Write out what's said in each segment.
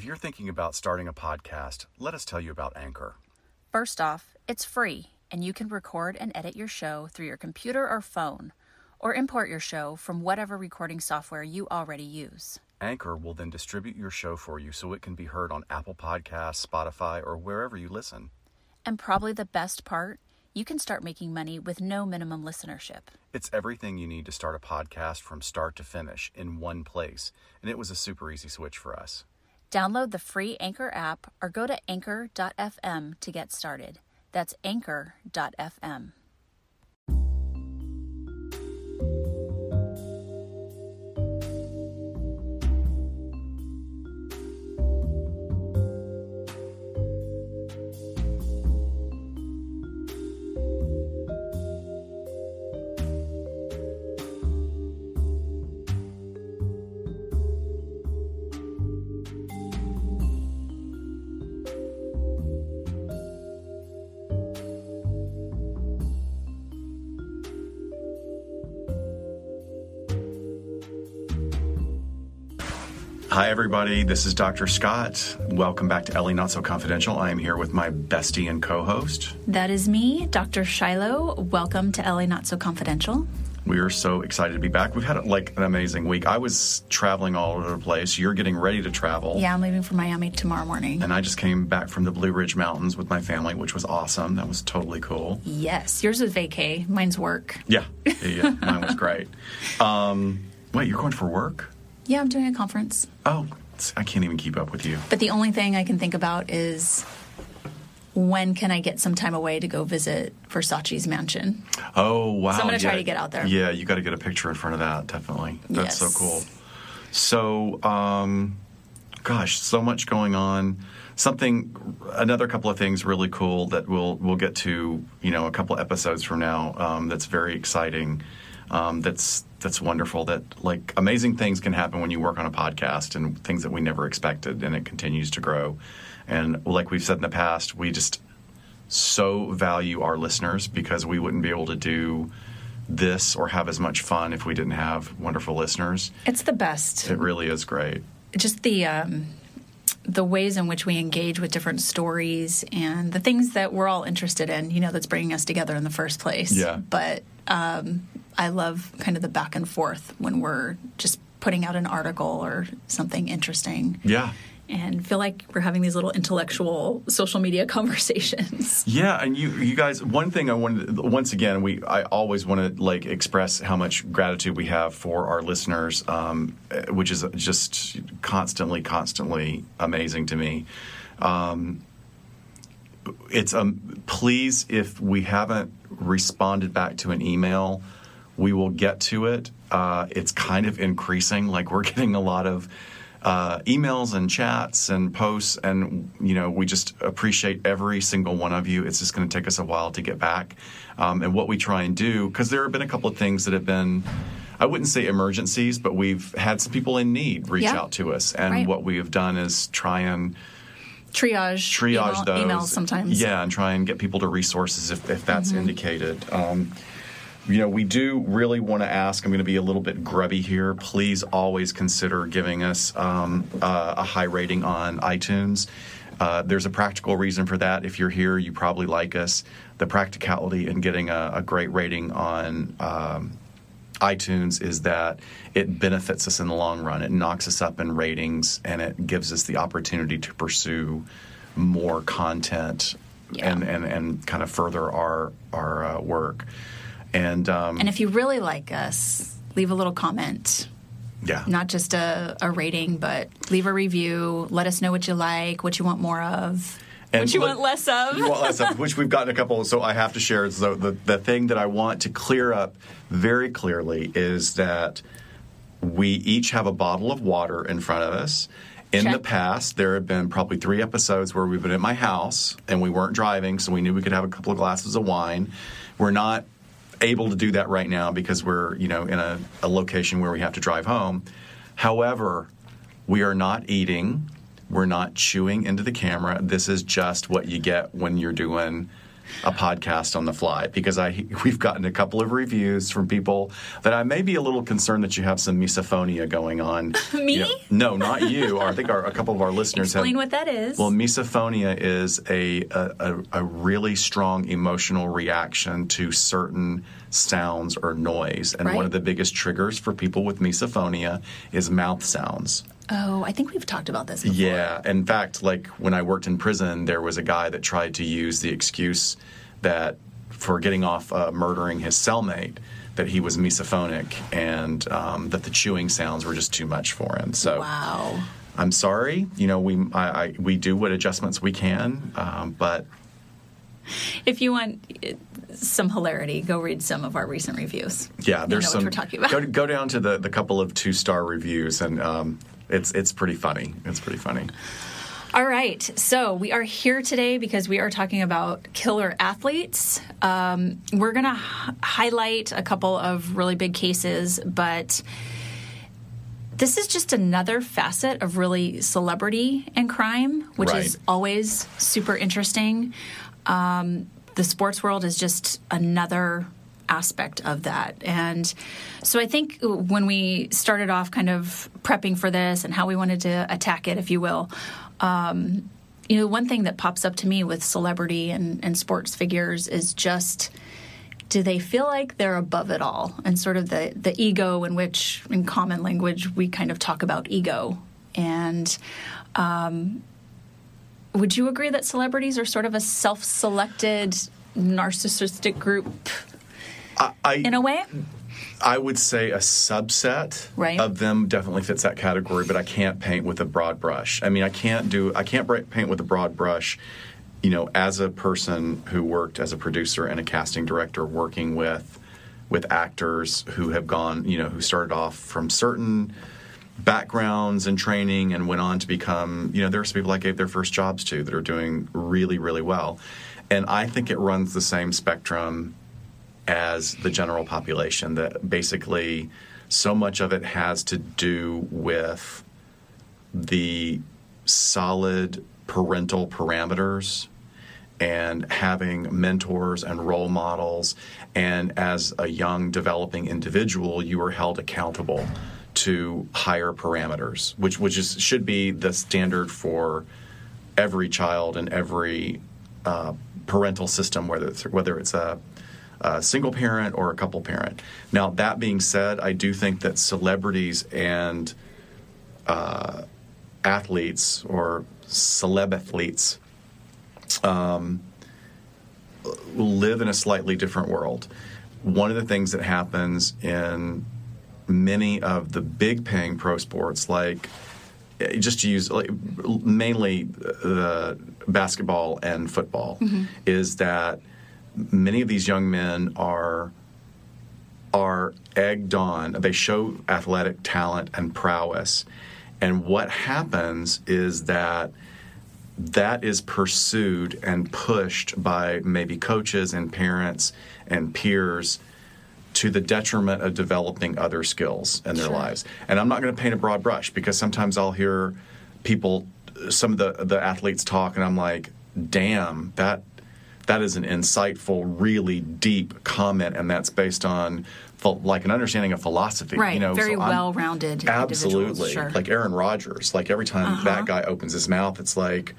If you're thinking about starting a podcast, let us tell you about Anchor. First off, it's free, and you can record and edit your show through your computer or phone, or import your show from whatever recording software you already use. Anchor will then distribute your show for you so it can be heard on Apple Podcasts, Spotify, or wherever you listen. And probably the best part, you can start making money with no minimum listenership. It's everything you need to start a podcast from start to finish in one place, and it was a super easy switch for us. Download the free Anchor app or go to anchor.fm to get started. That's anchor.fm. everybody. This is Dr. Scott. Welcome back to LA Not So Confidential. I am here with my bestie and co host. That is me, Dr. Shiloh. Welcome to LA Not So Confidential. We are so excited to be back. We've had like an amazing week. I was traveling all over the place. You're getting ready to travel. Yeah, I'm leaving for Miami tomorrow morning. And I just came back from the Blue Ridge Mountains with my family, which was awesome. That was totally cool. Yes, yours was vacay, mine's work. Yeah, yeah, yeah. mine was great. Um, wait, you're going for work? Yeah, I'm doing a conference. Oh, I can't even keep up with you. But the only thing I can think about is when can I get some time away to go visit Versace's mansion? Oh, wow. So I'm going to yeah. try to get out there. Yeah, you got to get a picture in front of that, definitely. That's so cool. So, um, gosh, so much going on. Something, another couple of things really cool that we'll we'll get to, you know, a couple episodes from now. Um, that's very exciting. Um, that's that's wonderful. That like amazing things can happen when you work on a podcast and things that we never expected, and it continues to grow. And like we've said in the past, we just so value our listeners because we wouldn't be able to do this or have as much fun if we didn't have wonderful listeners. It's the best. It really is great. Just the um, the ways in which we engage with different stories and the things that we're all interested in. You know, that's bringing us together in the first place. Yeah. But um, I love kind of the back and forth when we're just putting out an article or something interesting. Yeah. And feel like we're having these little intellectual social media conversations. Yeah, and you you guys one thing I wanted once again we I always want to like express how much gratitude we have for our listeners um, which is just constantly constantly amazing to me. Um, it's um please if we haven't responded back to an email we will get to it uh, it's kind of increasing like we're getting a lot of uh, emails and chats and posts and you know we just appreciate every single one of you it's just going to take us a while to get back um, and what we try and do because there have been a couple of things that have been i wouldn't say emergencies but we've had some people in need reach Yeah. out to us and Right. what we have done is try and Triage, triage email, those emails sometimes. yeah and try and get people to resources if, if that's Mm-hmm. indicated um, you know we do really want to ask i'm going to be a little bit grubby here please always consider giving us um, uh, a high rating on itunes uh, there's a practical reason for that if you're here you probably like us the practicality in getting a, a great rating on um, iTunes is that it benefits us in the long run. It knocks us up in ratings and it gives us the opportunity to pursue more content Yeah. and, and, and kind of further our our uh, work. And, um, And if you really like us, leave a little comment. yeah, Not just a, a rating, but leave a review. Let us know what you like, what you want more of, And what you want less of. You want less of, which we've gotten a couple. So I have to share. So the the thing that I want to clear up very clearly is that we each have a bottle of water in front of us. In Check. the past, there have been probably three episodes where we've been at my house and we weren't driving, so we knew we could have a couple of glasses of wine. We're not able to do that right now because we're you know in a, a location where we have to drive home. However, we are not eating. We're not chewing into the camera. This is just what you get when you're doing a podcast on the fly because I we've gotten a couple of reviews from people that I may be a little concerned that you have some misophonia going on. Me? You know- no, not you. Or I think our, a couple of our listeners Explain have. what that is. Well, misophonia is a, a, a, really strong emotional reaction to certain sounds or noise. And Right. one of the biggest triggers for people with misophonia is mouth sounds. Oh, I think we've talked about this before. Yeah. In fact, like when I worked in prison, there was a guy that tried to use the excuse that for getting off uh, murdering his cellmate, that he was misophonic and um, that the chewing sounds were just too much for him. So Wow. I'm sorry. You know, we I, I, we do what adjustments we can, um, but If you want some hilarity, go read some of our recent reviews. yeah, there's know what some. we're talking about. Go, go down to the, the couple of two star reviews, and um, it's it's pretty funny. It's pretty funny. All right. So we are here today because we are talking about killer athletes. Um, we're going to h- highlight a couple of really big cases, but this is just another facet of really celebrity and crime, which is always super interesting. Um, the sports world is just another aspect of that. And so I think when we started off kind of prepping for this and how we wanted to attack it, if you will, um, you know, one thing that pops up to me with celebrity and, and sports figures is just do they feel like they're above it all? And sort of the, the ego in which in common language we kind of talk about ego. And um, would you agree that celebrities are sort of a self-selected narcissistic group I, I in a way I would say a subset Right. of them definitely fits that category, but I can't paint with a broad brush. I mean, I can't do I can't paint with a broad brush. You know, as a person who worked as a producer and a casting director, working with with actors who have gone, you know, who started off from certain backgrounds and training and went on to become, you know, there's some people I gave their first jobs to that are doing really, really well. And I think it runs the same spectrum as the general population that basically so much of it has to do with the solid parental parameters and having mentors and role models. And as a young developing individual you are held accountable to higher parameters which which is should be the standard for every child and every uh, parental system whether it's, whether it's a a single parent or a couple parent. Now, that being said, I do think that celebrities and uh, athletes or celeb athletes um, live in a slightly different world. One of the things that happens in many of the big paying pro sports, like eh, just to use like, mainly the basketball and football, is that many of these young men are are egged on. They show athletic talent and prowess, and what happens is that that is pursued and pushed by maybe coaches and parents and peers to the detriment of developing other skills in their Sure. lives. And I'm not going to paint a broad brush because sometimes I'll hear people, some of the the athletes talk, and I'm like, "Damn, that that is an insightful, really deep comment, and that's based on." Like an understanding of philosophy, Right, You know, very so well-rounded Absolutely, sure. like Aaron Rodgers. Like every time Uh-huh. that guy opens his mouth, it's like,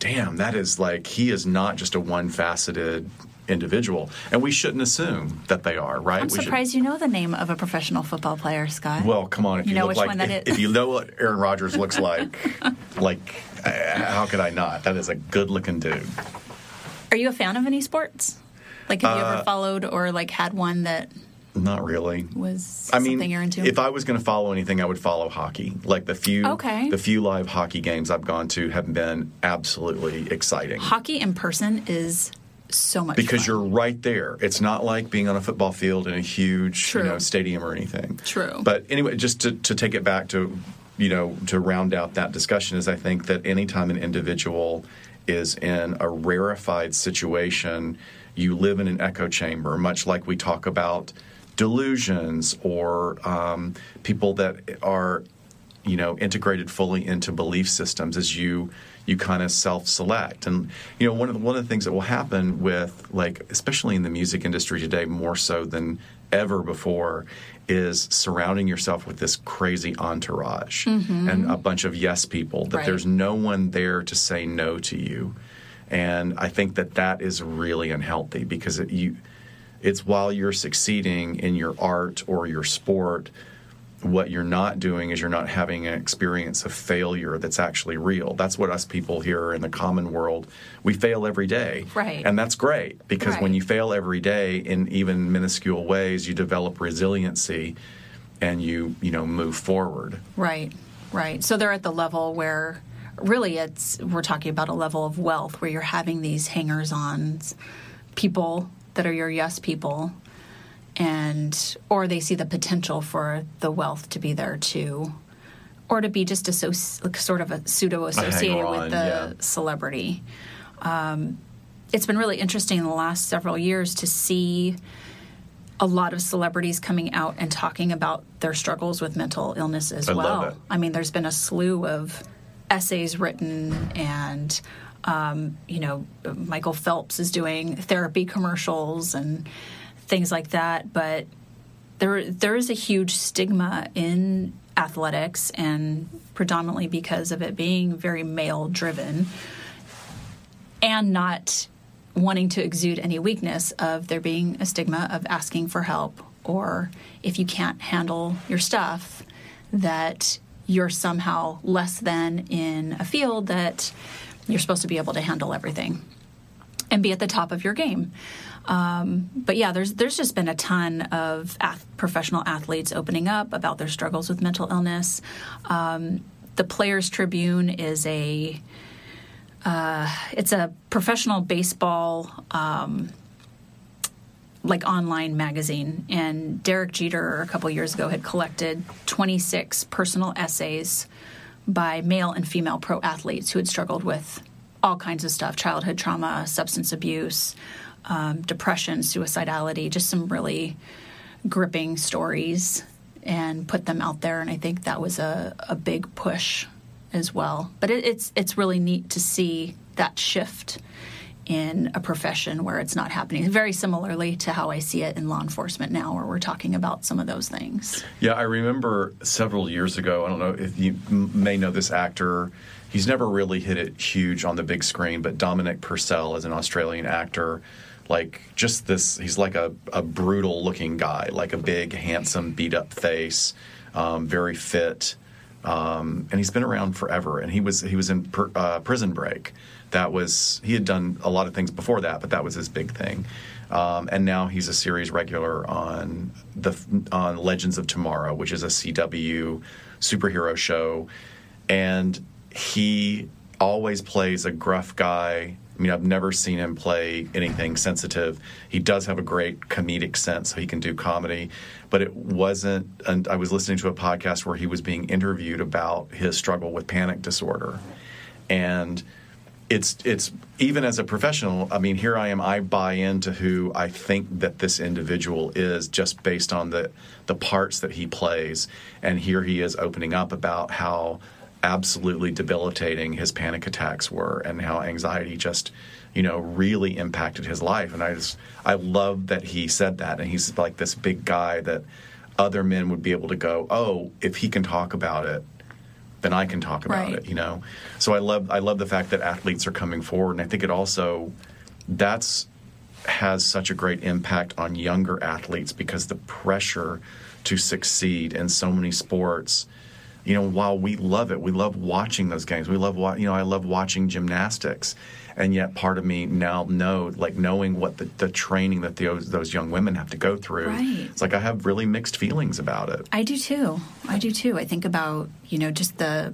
damn, that is like he is not just a one-faceted individual, and we shouldn't assume that they are, right? i'm We should- surprised you know the name of a professional football player scott well, come on, if You you, know which like one that if, is. if you know what Aaron Rodgers looks like, like uh, how could I not? That is a good-looking dude. Are you a fan of any sports like have you Uh, ever followed or like had one that Not really. was I mean, something you're into if I was going to follow anything, I would follow hockey. Like the few, Okay. the few live hockey games I've gone to have been absolutely exciting. hockey in person is so much because fun. you're right there. It's not like being on a football field in a huge True. you know stadium or anything. True. But anyway, just to, to take it back to you know to round out that discussion is I think that anytime an individual is in a rarefied situation, you live in an echo chamber, much like we talk about delusions or um, people that are you know integrated fully into belief systems as you you kind of self-select. And you know one of the, one of the things that will happen with like especially in the music industry today more so than ever before is surrounding yourself with this crazy entourage and a bunch of yes people that Mm-hmm. Right. there's no one there to say no to you and i think that that is really unhealthy because it, you it's while you're succeeding in your art or your sport what you're not doing is you're not having an experience of failure that's actually real. That's what us people here in the common world, we fail every day. Right. And that's great because when you fail every day in even minuscule ways, you develop resiliency and you, you know, move forward. Right, right. So they're at the level where really it's we're talking about a level of wealth where you're having these hangers on people that are your yes people and or they see the potential for the wealth to be there too or to be just associ- sort of a pseudo associated with the yeah. celebrity um, it's been really interesting in the last several years to see a lot of celebrities coming out and talking about their struggles with mental illness as I well. I mean, there's been a slew of essays written, and um, you know, Michael Phelps is doing therapy commercials and things like that. But there, there is a huge stigma in athletics, and predominantly because of it being very male driven and not wanting to exude any weakness of there being a stigma of asking for help or if you can't handle your stuff that you're somehow less than in a field that you're supposed to be able to handle everything and be at the top of your game. Um, but yeah, there's there's just been a ton of ath- professional athletes opening up about their struggles with mental illness. Um, the Players Tribune is a uh, it's a professional baseball um, like online magazine and derek jeter a couple years ago had collected 26 personal essays by male and female pro athletes who had struggled with all kinds of stuff childhood trauma substance abuse um, depression suicidality just some really gripping stories and put them out there and i think that was a, a big push as well but it, it's it's really neat to see that shift in a profession where it's not happening very similarly to how i see it in law enforcement now where we're talking about some of those things Yeah, I remember several years ago. I don't know if you may know this actor. He's never really hit it huge on the big screen, but Dominic Purcell is an Australian actor. Like just this, he's like a, a brutal looking guy, like a big, handsome, beat up face, um, very fit, um, and he's been around forever. And he was he was in uh, Prison Break. That was he had done a lot of things before that, but that was his big thing. Um, and now he's a series regular on the on Legends of Tomorrow, which is a CW superhero show, and he always plays a gruff guy. I mean, I've never seen him play anything sensitive. He does have a great comedic sense, so he can do comedy. But it wasn't. And I was listening to a podcast where he was being interviewed about his struggle with panic disorder, and it's it's even as a professional. I mean, here I am. I buy into who I think that this individual is just based on the the parts that he plays, and here he is opening up about how absolutely debilitating his panic attacks were, and how anxiety just you know really impacted his life. And I just I love that he said that, and he's like this big guy that other men would be able to go, oh, if he can talk about it then I can talk about Right. it, you know. So I love I love the fact that athletes are coming forward, and I think it also that's has such a great impact on younger athletes because the pressure to succeed in so many sports. You know, while we love it, we love watching those games. We love, wa- you know, I love watching gymnastics, and yet part of me now know, like knowing what the, the training that those those young women have to go through. Right. It's like I have really mixed feelings about it. I do too. I do too. I think about, you know, just the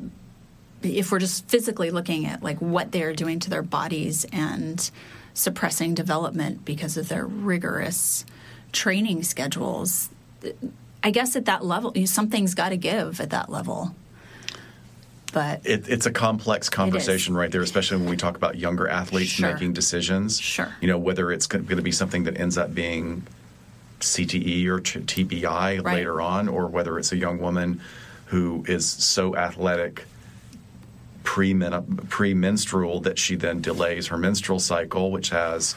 if we're just physically looking at like what they're doing to their bodies and suppressing development because of their rigorous training schedules. I guess at that level, something's got to give at that level. But it, it's a complex conversation right there, especially when we talk about younger athletes Sure. making decisions. Sure. You know, whether it's going to be something that ends up being CTE or TBI Right. later on, or whether it's a young woman who is so athletic pre-menstrual that she then delays her menstrual cycle, which has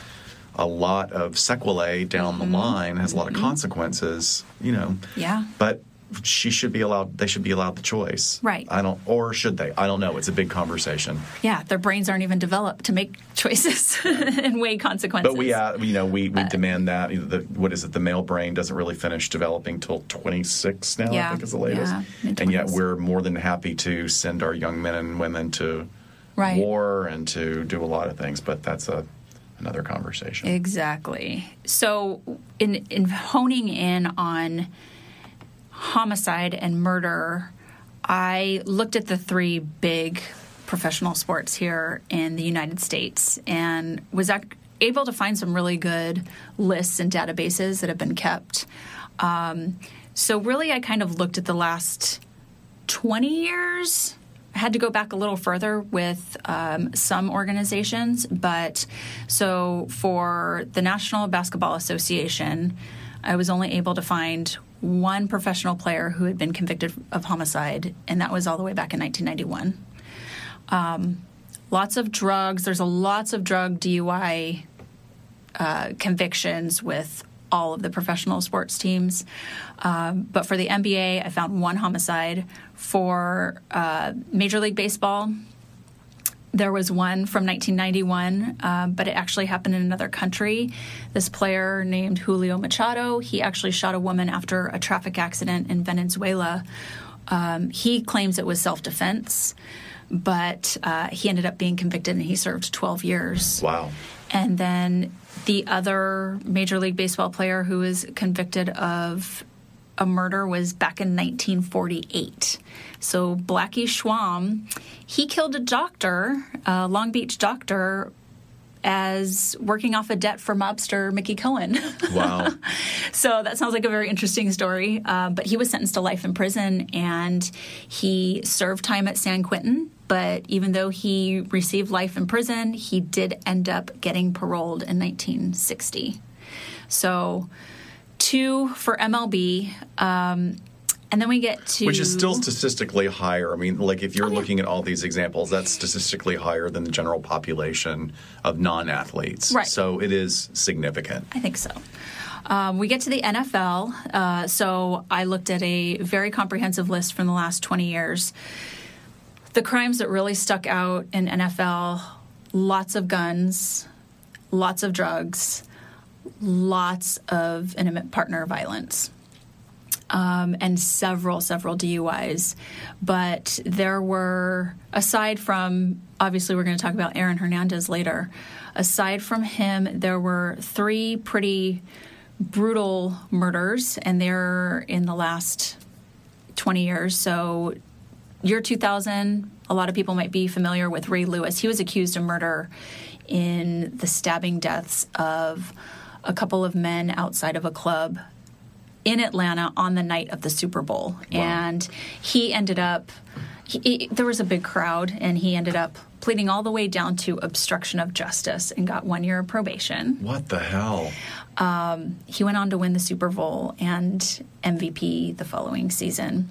a lot of sequelae down mm-hmm. the line, has a lot of mm-hmm. consequences, you know. Yeah. But she should be allowed they should be allowed the choice. Right. I don't or should they? I don't know. It's a big conversation. Yeah their brains aren't even developed to make choices and weigh consequences. But we uh, you know we, we uh, demand that the, what is it the male brain doesn't really finish developing till 26 now yeah, i think is the latest. Yeah, and yet we're more than happy to send our young men and women to right. war and to do a lot of things but that's a another conversation exactly so in in honing in on homicide and murder, I looked at the three big professional sports here in the United States and was able to find some really good lists and databases that have been kept. Um, so, really, I kind of looked at the last 20 years. Had to go back a little further with um, some organizations, but so for the National Basketball Association, I was only able to find one professional player who had been convicted of homicide, and that was all the way back in 1991. Um, lots of drugs. There's a lots of drug DUI uh, convictions with all of the professional sports teams. Um, but for the NBA, I found one homicide. For uh, Major League Baseball, there was one from 1991, uh, but it actually happened in another country. This player named Julio Machado, he actually shot a woman after a traffic accident in Venezuela. Um, he claims it was self defense, but uh, he ended up being convicted and he served 12 years. Wow. And then the other Major League Baseball player who was convicted of a murder was back in 1948. So Blackie Schwamm, he killed a doctor, a Long Beach doctor, as working off a debt for mobster Mickey Cohen. Wow. so that sounds like a very interesting story. Uh, but he was sentenced to life in prison and he served time at San Quentin. But even though he received life in prison, he did end up getting paroled in 1960. So two for MLB. Um, and then we get to which is still statistically higher. I mean, like if you're oh, yeah. looking at all these examples, that's statistically higher than the general population of non-athletes. Right. So it is significant. I think so. Um, we get to the NFL. Uh, so I looked at a very comprehensive list from the last 20 years. The crimes that really stuck out in NFL: lots of guns, lots of drugs lots of intimate partner violence. Um, and several, several DUIs. But there were, aside from, obviously, we're going to talk about Aaron Hernandez later. Aside from him, there were three pretty brutal murders, and they're in the last 20 years. So, year 2000, a lot of people might be familiar with Ray Lewis. He was accused of murder in the stabbing deaths of a couple of men outside of a club in Atlanta on the night of the Super Bowl. Wow. And he ended up, he, he, there was a big crowd, and he ended up pleading all the way down to obstruction of justice and got one year of probation. What the hell? Um, he went on to win the Super Bowl and MVP the following season.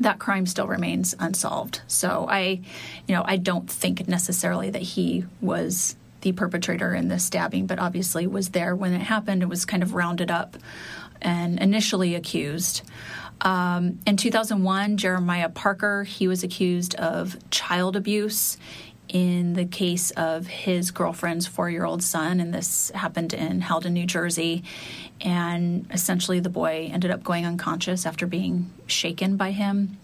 That crime still remains unsolved. So I, you know, I don't think necessarily that he was the perpetrator in the stabbing, but obviously was there when it happened and was kind of rounded up and initially accused. Um, in 2001, Jeremiah Parker, he was accused of child abuse in the case of his girlfriend's four year old son, and this happened in Haledon, New Jersey. And essentially, the boy ended up going unconscious after being shaken by him.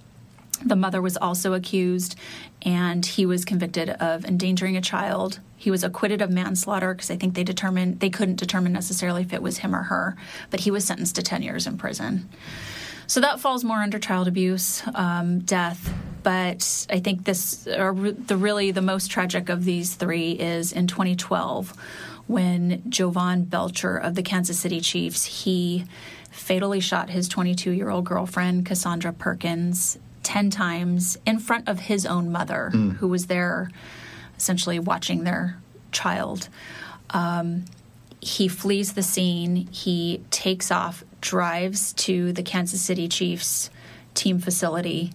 The mother was also accused, and he was convicted of endangering a child. He was acquitted of manslaughter because I think they determined they couldn't determine necessarily if it was him or her, but he was sentenced to 10 years in prison. So that falls more under child abuse, um, death. But I think this, or the really the most tragic of these three is in 2012 when Jovan Belcher of the Kansas City Chiefs he fatally shot his 22 year old girlfriend Cassandra Perkins 10 times in front of his own mother, mm. who was there essentially watching their child. Um, he flees the scene. He takes off, drives to the Kansas City Chiefs team facility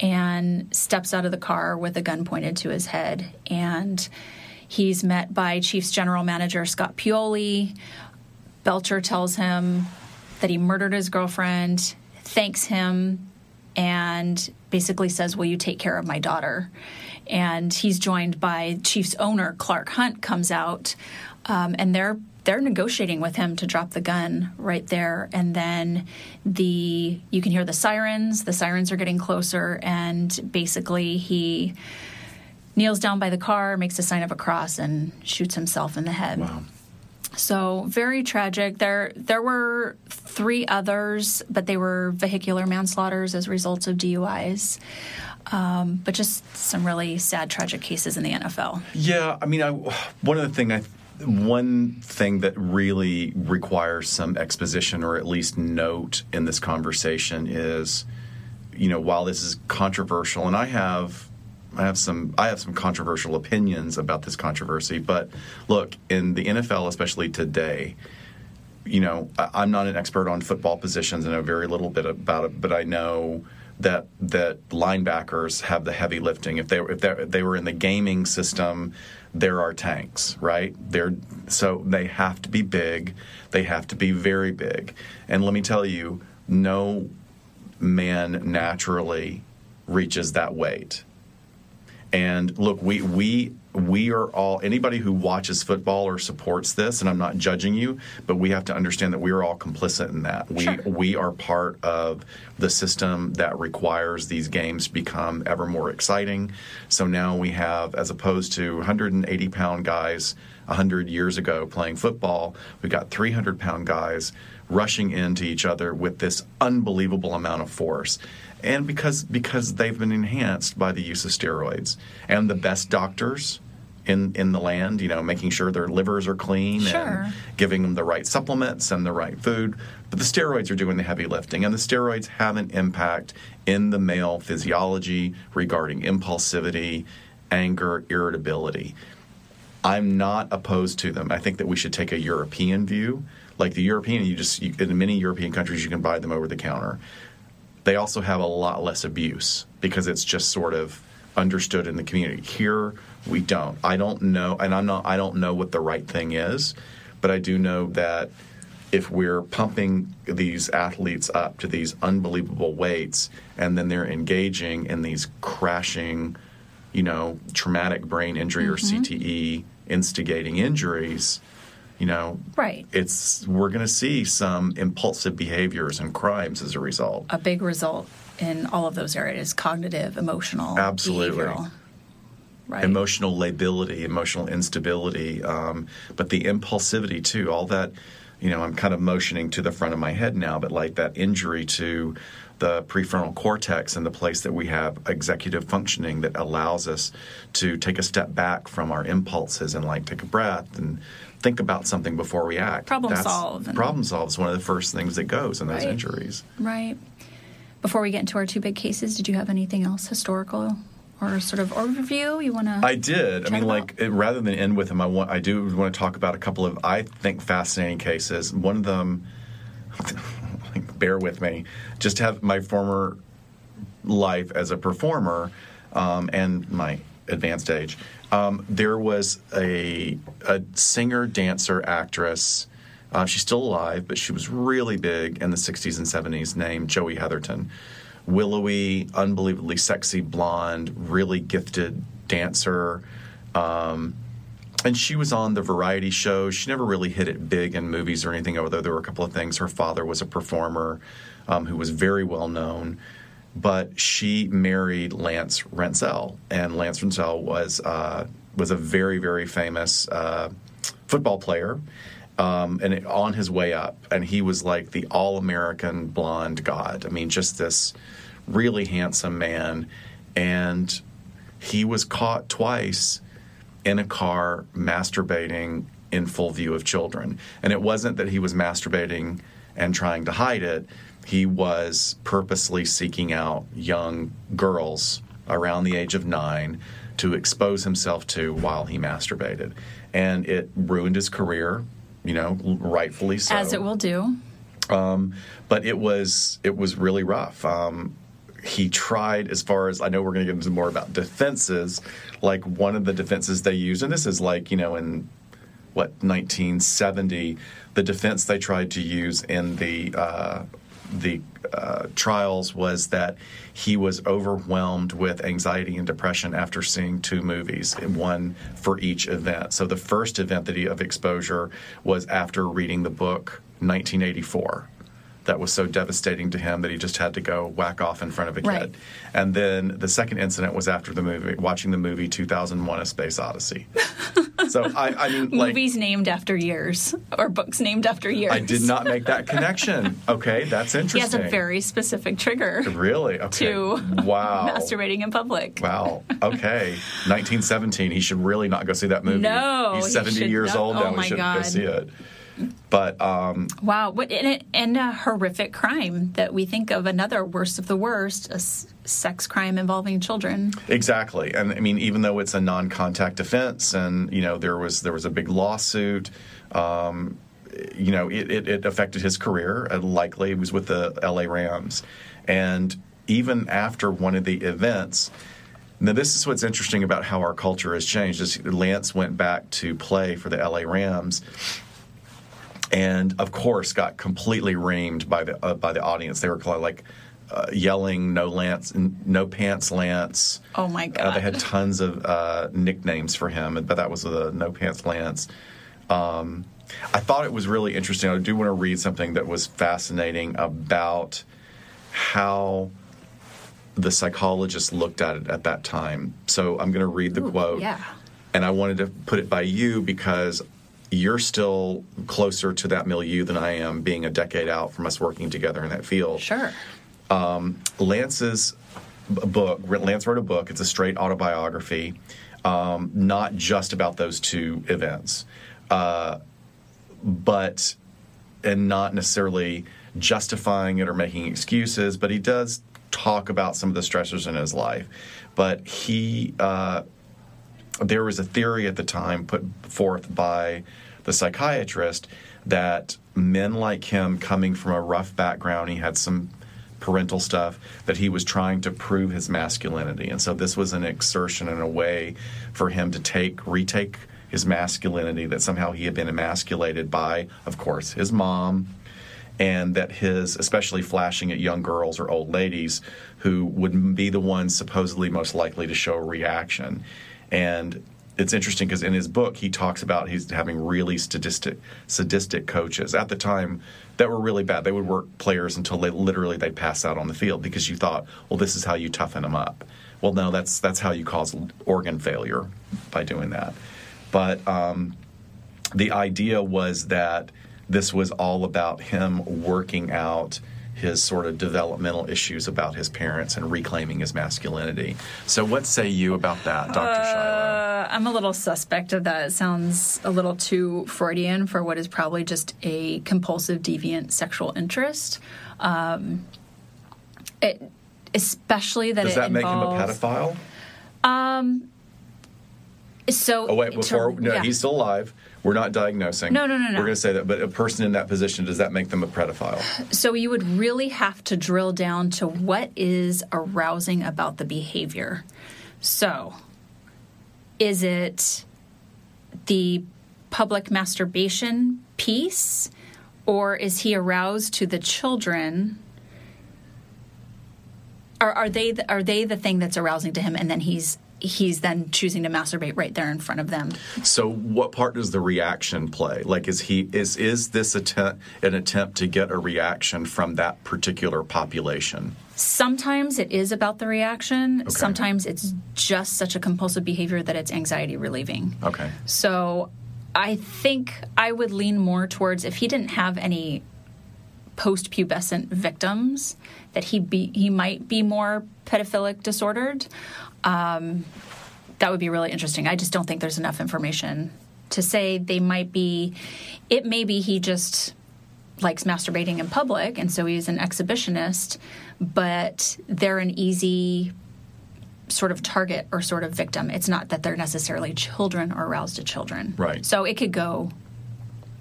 and steps out of the car with a gun pointed to his head. And he's met by Chiefs general manager Scott Pioli. Belcher tells him that he murdered his girlfriend, thanks him, and basically says, Will you take care of my daughter? And he's joined by Chiefs owner Clark Hunt comes out, um, and they're they're negotiating with him to drop the gun right there and then the you can hear the sirens the sirens are getting closer and basically he kneels down by the car makes a sign of a cross and shoots himself in the head Wow. so very tragic. There there were three others, but they were vehicular manslaughters as results of DUIs. Um, but just some really sad, tragic cases in the NFL. Yeah, I mean, I, one of the thing I, one thing that really requires some exposition or at least note in this conversation is, you know, while this is controversial, and I have. I have some I have some controversial opinions about this controversy, but look, in the NFL, especially today, you know, I, I'm not an expert on football positions. I know very little bit about it, but I know that that linebackers have the heavy lifting. If they if they were in the gaming system, there are tanks, right? They're so they have to be big. They have to be very big. And let me tell you, no man naturally reaches that weight. And look, we we we are all anybody who watches football or supports this, and I'm not judging you, but we have to understand that we are all complicit in that. We Sure. we are part of the system that requires these games become ever more exciting. So now we have, as opposed to 180 pound guys 100 years ago playing football, we've got 300 pound guys rushing into each other with this unbelievable amount of force and because because they've been enhanced by the use of steroids and the best doctors in in the land you know making sure their livers are clean Sure. and giving them the right supplements and the right food but the steroids are doing the heavy lifting and the steroids have an impact in the male physiology regarding impulsivity anger irritability I'm not opposed to them. I think that we should take a European view. Like the European, you just you, in many European countries you can buy them over the counter. They also have a lot less abuse because it's just sort of understood in the community. Here we don't. I don't know, and I'm not. I don't know what the right thing is, but I do know that if we're pumping these athletes up to these unbelievable weights and then they're engaging in these crashing you know, traumatic brain injury or mm-hmm. CTE instigating injuries, you know, Right. it's we're going to see some impulsive behaviors and crimes as a result. A big result in all of those areas cognitive, emotional, Absolutely. behavioral. Right. Emotional lability, emotional instability, um, but the impulsivity too. All that, you know, I'm kind of motioning to the front of my head now, but like that injury to the prefrontal cortex and the place that we have executive functioning that allows us to take a step back from our impulses and like take a breath and think about something before we act. Problem solve Problem solve is one of the first things that goes in those Right. injuries. Right. Before we get into our two big cases, did you have anything else historical or sort of overview you want to? I did. I mean, about? like it, rather than end with them, I want I do want to talk about a couple of I think fascinating cases. One of them, bear with me, just have my former life as a performer um, and my advanced age. Um, there was a a singer, dancer, actress. Uh, she's still alive, but she was really big in the 60s and 70s, named Joey Heatherton. Willowy, unbelievably sexy blonde, really gifted dancer. Um, and she was on the variety shows. She never really hit it big in movies or anything, although there were a couple of things. Her father was a performer um, who was very well known, but she married Lance Rentzel, and Lance Rentzel was uh, was a very very famous uh, football player. Um, and it, on his way up, and he was like the all-American blonde god. I mean, just this really handsome man, and he was caught twice in a car masturbating in full view of children. And it wasn't that he was masturbating and trying to hide it, he was purposely seeking out young girls around the age of nine to expose himself to while he masturbated. And it ruined his career, you know, rightfully so As it will do. Um, but it was it was really rough. Um, he tried as far as I know we're going to get into more about defenses. Like one of the defenses they used, and this is like you know in what 1970, the defense they tried to use in the uh, the uh, trials was that he was overwhelmed with anxiety and depression after seeing two movies, one for each event. So the first event that he of exposure was after reading the book 1984 that was so devastating to him that he just had to go whack off in front of a kid. Right. And then the second incident was after the movie, watching the movie 2001: A Space Odyssey. so I, I mean, like, Movies named after years or books named after years. I did not make that connection. Okay, that's interesting. He has a very specific trigger really okay. to wow. masturbating in public. Wow. Okay. 1917. He should really not go see that movie. No, He's 70 should years not. old Oh now. my he shouldn't go see it. But um, Wow, what and, and a horrific crime that we think of another worst of the worst, a s- sex crime involving children. Exactly, and I mean, even though it's a non-contact offense, and you know there was there was a big lawsuit, um, you know it, it, it affected his career. And likely, it was with the L.A. Rams, and even after one of the events. Now, this is what's interesting about how our culture has changed. Is Lance went back to play for the LA Rams, and of course got completely reamed by the uh, by the audience. They were like uh, yelling "No Lance, no pants, Lance." Oh my Uh, they had tons of uh, nicknames for him, but that was the "No Pants, Lance." Um, I thought it was really interesting. I do want to read something that was fascinating about how the psychologist looked at it at that time. So I'm going to read the Ooh, quote. yeah. And I wanted to put it by you because you're still closer to that milieu than I am, being a decade out from us working together in that field. Sure. Lance's book, Lance wrote a book, it's a straight autobiography, um, not just about those two events, uh, but, and not necessarily justifying it or making excuses, but he does talk about some of the stressors in his life. But he, uh, there was a theory at the time put forth by the psychiatrist that men like him coming from a rough background, he had some parental stuff, that he was trying to prove his masculinity. And so this was an exertion and a way for him to take, retake his masculinity, that somehow he had been emasculated by, of course, his mom, and that his, especially flashing at young girls or old ladies who would be the ones supposedly most likely to show a reaction. And it's interesting because in his book he talks about he's having really sadistic, sadistic coaches at the time that were really bad. They would work players until they literally they'd pass out on the field because you thought, well, this is how you toughen them up. Well, no, that's that's how you cause organ failure by doing that. But um, the idea was that this was all about him working out his sort of developmental issues about his parents and reclaiming his masculinity. So, what say you about that, Dr. Shiloh? Uh, I'm a little suspect of that. It sounds a little too Freudian for what is probably just a compulsive, deviant sexual interest. Um, it, especially that Does that make him a pedophile? So, Oh wait, to- before no, yeah. he's still alive. We're not diagnosing. No, no, no, no. We're going to say that, but a person in that position does that make them a pedophile? So you would really have to drill down to what is arousing about the behavior. So, is it the public masturbation piece, or is he aroused to the children? Are, are they the, are they the thing that's arousing to him, and then he's he's then choosing to masturbate right there in front of them? So, what part does the reaction play? Like, is he is is this attempt an attempt to get a reaction from that particular population? Sometimes it is about the reaction. Sometimes it's just such a compulsive behavior that it's anxiety relieving. Okay. So I think I would lean more towards if he didn't have any post-pubescent victims, that he be he might be more pedophilic disordered. Um, that would be really interesting. I just don't think there's enough information to say they might be. It may be he just likes masturbating in public, and so he's an exhibitionist. But they're an easy sort of target or sort of victim. It's not that they're necessarily children or aroused to children. Right. So it could go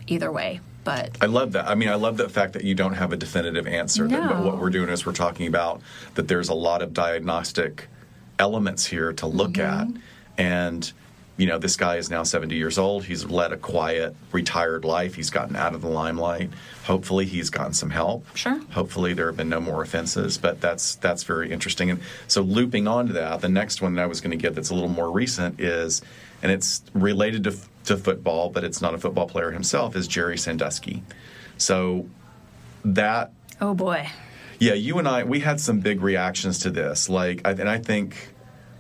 either way. but I love that. I mean, I love the fact that you don't have a definitive answer. That No. what we're doing is we're talking about that there's a lot of diagnostic elements here to look Mm-hmm. at, and you know, this guy is now 70 years old. He's led a quiet, retired life. He's gotten out of the limelight. Hopefully, he's gotten some help. Sure. Hopefully, there have been no more offenses. But that's that's very interesting. And so, looping on to that, the next one that I was going to get that's a little more recent is, and it's related to to football, but it's not a football player himself. Is Jerry Sandusky. So that oh boy. Yeah, you and I, we had some big reactions to this. Like, and I think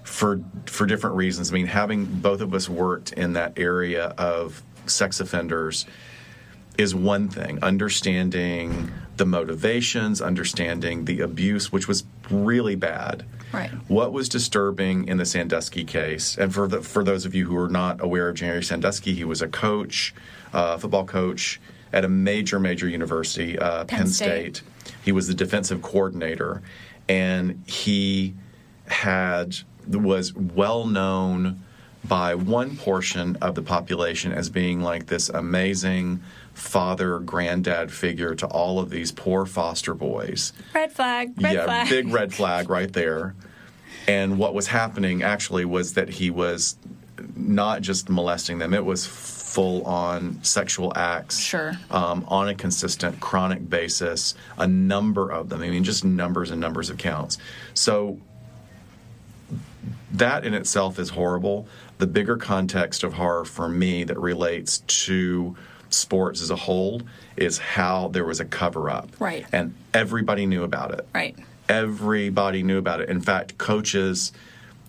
for for different reasons. I mean, having both of us worked in that area of sex offenders is one thing. Understanding the motivations, understanding the abuse, which was really bad. Right. What was disturbing in the Sandusky case, and for the, for those of you who are not aware of Jerry Sandusky, he was a coach, uh, football coach at a major major university, uh, Penn, Penn State. State. He was the defensive coordinator, and he had was well known by one portion of the population as being like this amazing father granddad figure to all of these poor foster boys Red flag. Red yeah, flag. big red flag right there. And what was happening actually was that he was not just molesting them; it was full on sexual acts. Sure. Um, on a consistent, chronic basis, a number of them. I mean, just numbers and numbers of counts. So that in itself is horrible. The bigger context of horror for me that relates to sports as a whole is how there was a cover up. Right. And everybody knew about it. Right. Everybody knew about it. In fact, coaches,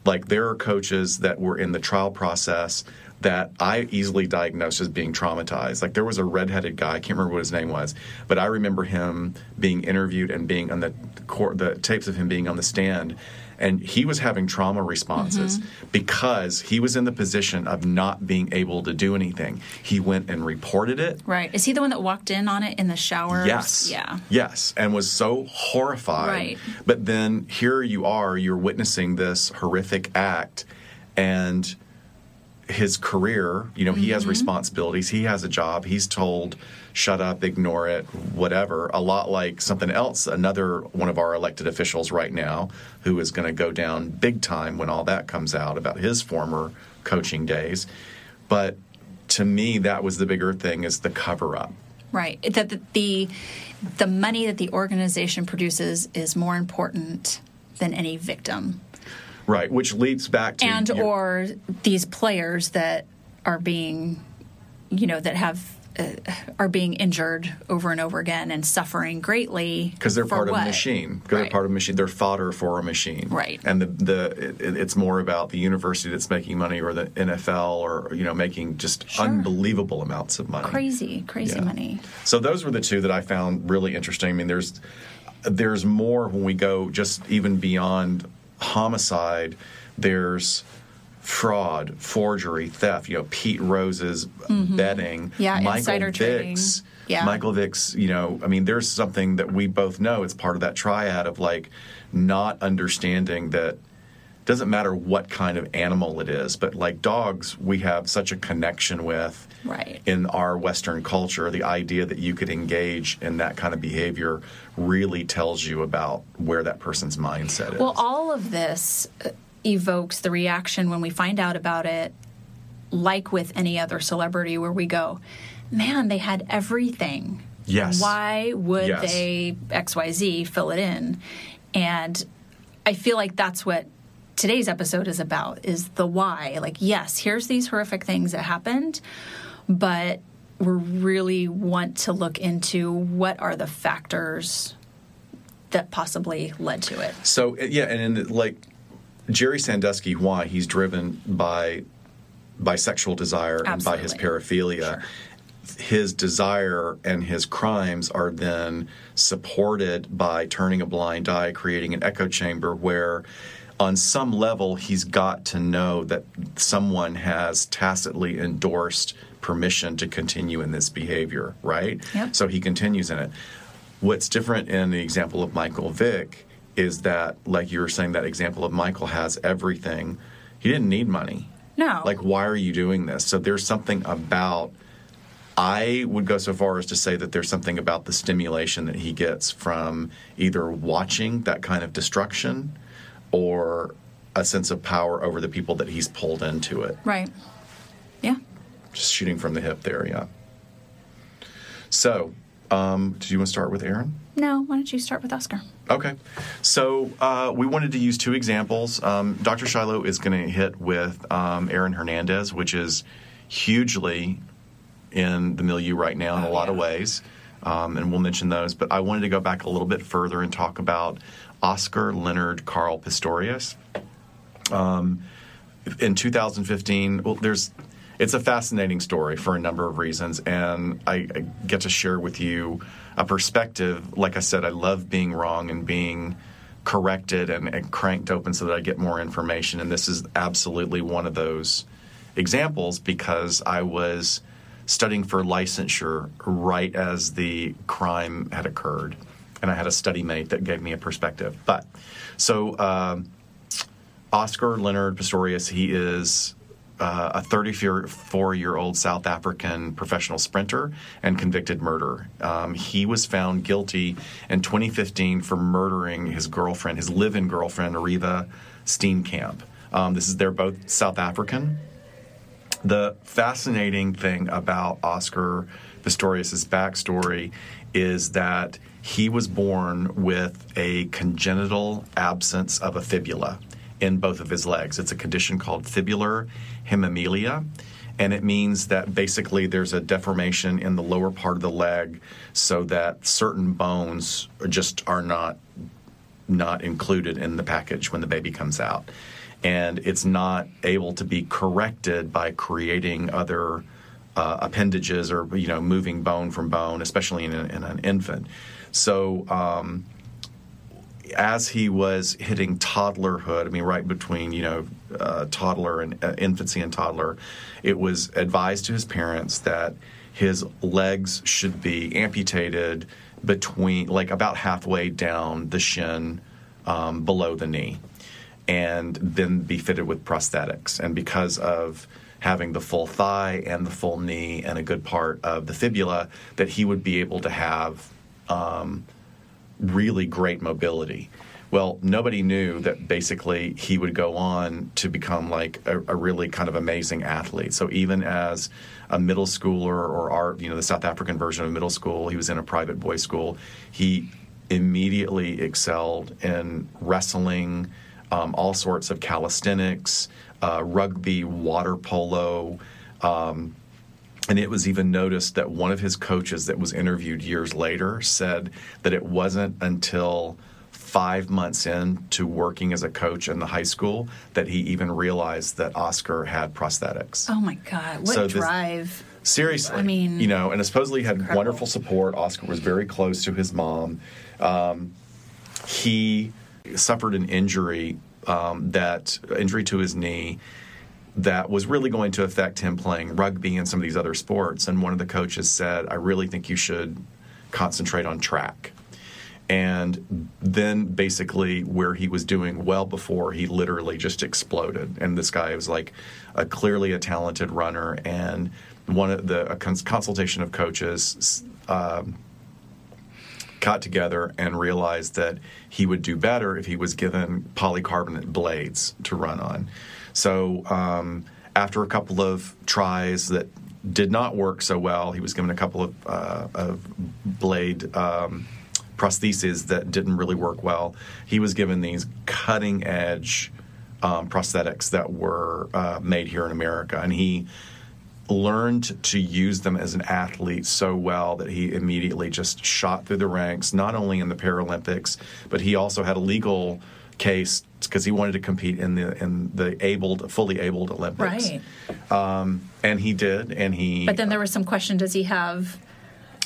like there are coaches that were in the trial process that I easily diagnosed as being traumatized. Like there was a redheaded guy, I can't remember what his name was, but I remember him being interviewed and being on the court, the tapes of him being on the stand, and he was having trauma responses mm-hmm. because he was in the position of not being able to do anything. He went and reported it. Right. Is he the one that walked in on it in the shower? Yes. Yeah. Yes, and was so horrified. Right. But then here you are, you're witnessing this horrific act, and his career, you know, he has Mm-hmm. responsibilities, he has a job, he's told, shut up, ignore it, whatever. A lot like something else, another one of our elected officials right now, who is going to go down big time when all that comes out about his former coaching days. But to me, that was the bigger thing is the cover up. Right. That the, the the money that the organization produces is more important than any victim, Right, which leads back to and your- or these players that are being, you know, that have. Uh, are being injured over and over again and suffering greatly because they're part of a machine. Because they're part of a machine. They're fodder for a machine. Right. And the the it, it's more about the university that's making money or the NFL or you know making just Sure. unbelievable amounts of money. crazy, crazy Yeah. money. So those were the two that I found really interesting. I mean, there's there's more when we go just even beyond homicide. There's fraud, forgery, theft. You know, Pete Rose's betting. Mm-hmm. Yeah, Michael insider trading. Vick's. Yeah. Michael Vick's. You know, I mean, there's something that we both know. It's part of that triad of like not understanding that doesn't matter what kind of animal it is, but like dogs, we have such a connection with Right. in our Western culture. The idea that you could engage in that kind of behavior really tells you about where that person's mindset is. Well, all of this uh, evokes the reaction when we find out about it, like with any other celebrity, where we go, man, they had everything. Yes. Why would Yes. they XYZ fill it in? And I feel like that's what today's episode is about is the why. Like, yes, here's these horrific things that happened, but we really want to look into what are the factors that possibly led to it. So uh, yeah, and in, like Jerry Sandusky, why he's driven by by sexual desire and by his Absolutely. paraphilia. His desire and his crimes are then supported by turning a blind eye, creating an echo chamber where, on some level, he's got to know that someone has tacitly endorsed permission to continue in this behavior, right? Yep. So he continues in it. What's different in the example of Michael Vick is that, like you were saying, that example of Michael has everything. He didn't need money. No. Like, why are you doing this? So there's something about I would go so far as to say that there's something about the stimulation that he gets from either watching that kind of destruction or a sense of power over the people that he's pulled into it. Right. Yeah. Just shooting from the hip there, yeah. So, um, do you want to start with Aaron? No, why don't you start with Oscar? Okay. So uh, we wanted to use two examples. Um, Dr. Shiloh is going to hit with um, Aaron Hernandez, which is hugely in the milieu right now in Oh, a lot of ways. Um, and we'll mention those. But I wanted to go back a little bit further and talk about Oscar Leonard Carl Pistorius. Um, in 2015, well, there's it's a fascinating story for a number of reasons, and I, I get to share with you a perspective. Like I said, I love being wrong and being corrected and, and cranked open so that I get more information. And this is absolutely one of those examples because I was studying for licensure right as the crime had occurred, and I had a study mate that gave me a perspective. But so. Um, Oscar Leonard Pistorius, he is uh, a 34 year old South African professional sprinter and convicted murderer. Um, he was found guilty in 2015 for murdering his girlfriend, his live in girlfriend, Ariva Steenkamp. Um, this is, they're both South African. The fascinating thing about Oscar Pistorius' backstory is that he was born with a congenital absence of a fibula in both of his legs. It's a condition called fibular hemimelia, and it means that basically there's a deformation in the lower part of the leg so that certain bones just are not not included in the package when the baby comes out. And it's not able to be corrected by creating other uh, appendages or you know moving bone from bone, especially in, a, in an infant. So um, as he was hitting toddlerhood, I mean, right between you know uh, toddler and uh, infancy and toddler, it was advised to his parents that his legs should be amputated between like about halfway down the shin um, below the knee and then be fitted with prosthetics. And because of having the full thigh and the full knee and a good part of the fibula, that he would be able to have um, really great mobility. Well, nobody knew that basically he would go on to become like a, a really kind of amazing athlete. So even as a middle schooler or our, you know, the South African version of middle school, he was in a private boys' school. He immediately excelled in wrestling, um, all sorts of calisthenics, uh, rugby, water polo. Um, and it was even noticed that one of his coaches that was interviewed years later said that it wasn't until five months into working as a coach in the high school that he even realized that Oscar had prosthetics. Oh my God, what So this- drive! Seriously, I mean, you know, and supposedly had incredible. wonderful support. Oscar was very close to his mom. Um, he suffered an injury um, that injury to his knee that was really going to affect him playing rugby and some of these other sports. And one of the coaches said, "I really think you should concentrate on track." And then basically, where he was doing well before, he literally just exploded. And this guy was like a clearly a talented runner. And one of the consultation of coaches um, got together and realized that he would do better if he was given polycarbonate blades to run on. So um, after a couple of tries that did not work so well, he was given a couple of, uh, of blade um, prostheses that didn't really work well. He was given these cutting edge um, prosthetics that were uh, made here in America, and he learned to use them as an athlete so well that he immediately just shot through the ranks, not only in the Paralympics, but he also had a legal case because he wanted to compete in the in the abled, fully abled Olympics. Right. Um, and he did, and he But then there was some question: Does he have?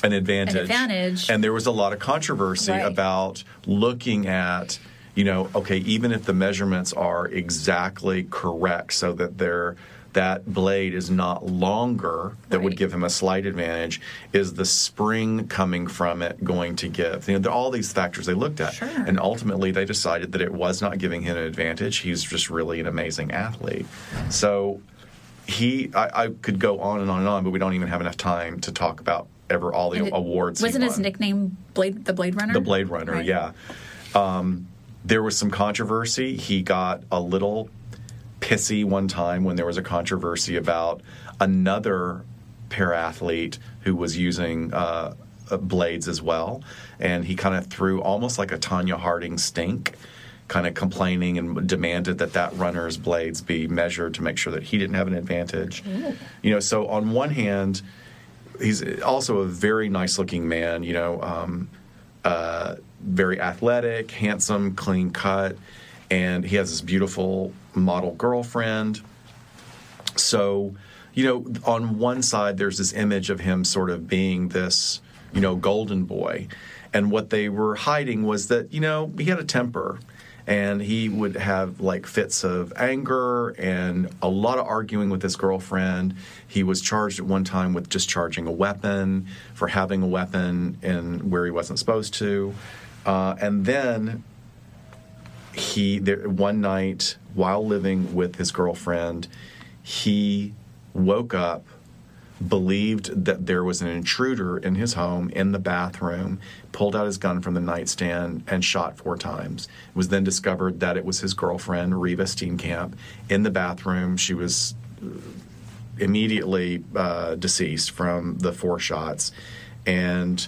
an advantage. advantage. And there was a lot of controversy Right. about looking at, you know, okay, even if the measurements are exactly correct so that they're that blade is not longer that would give him a slight advantage is the spring coming from it going to give you know all these factors they looked at Sure. and ultimately they decided that it was not giving him an advantage he's just really an amazing athlete so he, I, I could go on and on and on, but we don't even have enough time to talk about ever all the it- awards. Wasn't his nickname Blade the Blade Runner? The Blade Runner, Right. yeah. Um, there was some controversy. He got a little pissy one time when there was a controversy about another parathlete who was using uh, blades as well, and he kind of threw almost like a Tonya Harding stink. Kind of complaining and demanded that that runner's blades be measured to make sure that he didn't have an advantage. You know, so on one hand, he's also a very nice looking man, you know, um, uh, very athletic, handsome, clean cut, and he has this beautiful model girlfriend. So, you know, on one side, there's this image of him sort of being this, you know, golden boy. And what they were hiding was that, you know, he had a temper and he would have like fits of anger and a lot of arguing with his girlfriend. He was charged at one time with discharging a weapon for having a weapon in where he wasn't supposed to. Uh, and then he there, one night while living with his girlfriend, he woke up, believed that there was an intruder in his home in the bathroom, pulled out his gun from the nightstand and shot four times. It was then discovered that it was his girlfriend Reeva Steenkamp in the bathroom. She was immediately uh, deceased from the four shots, and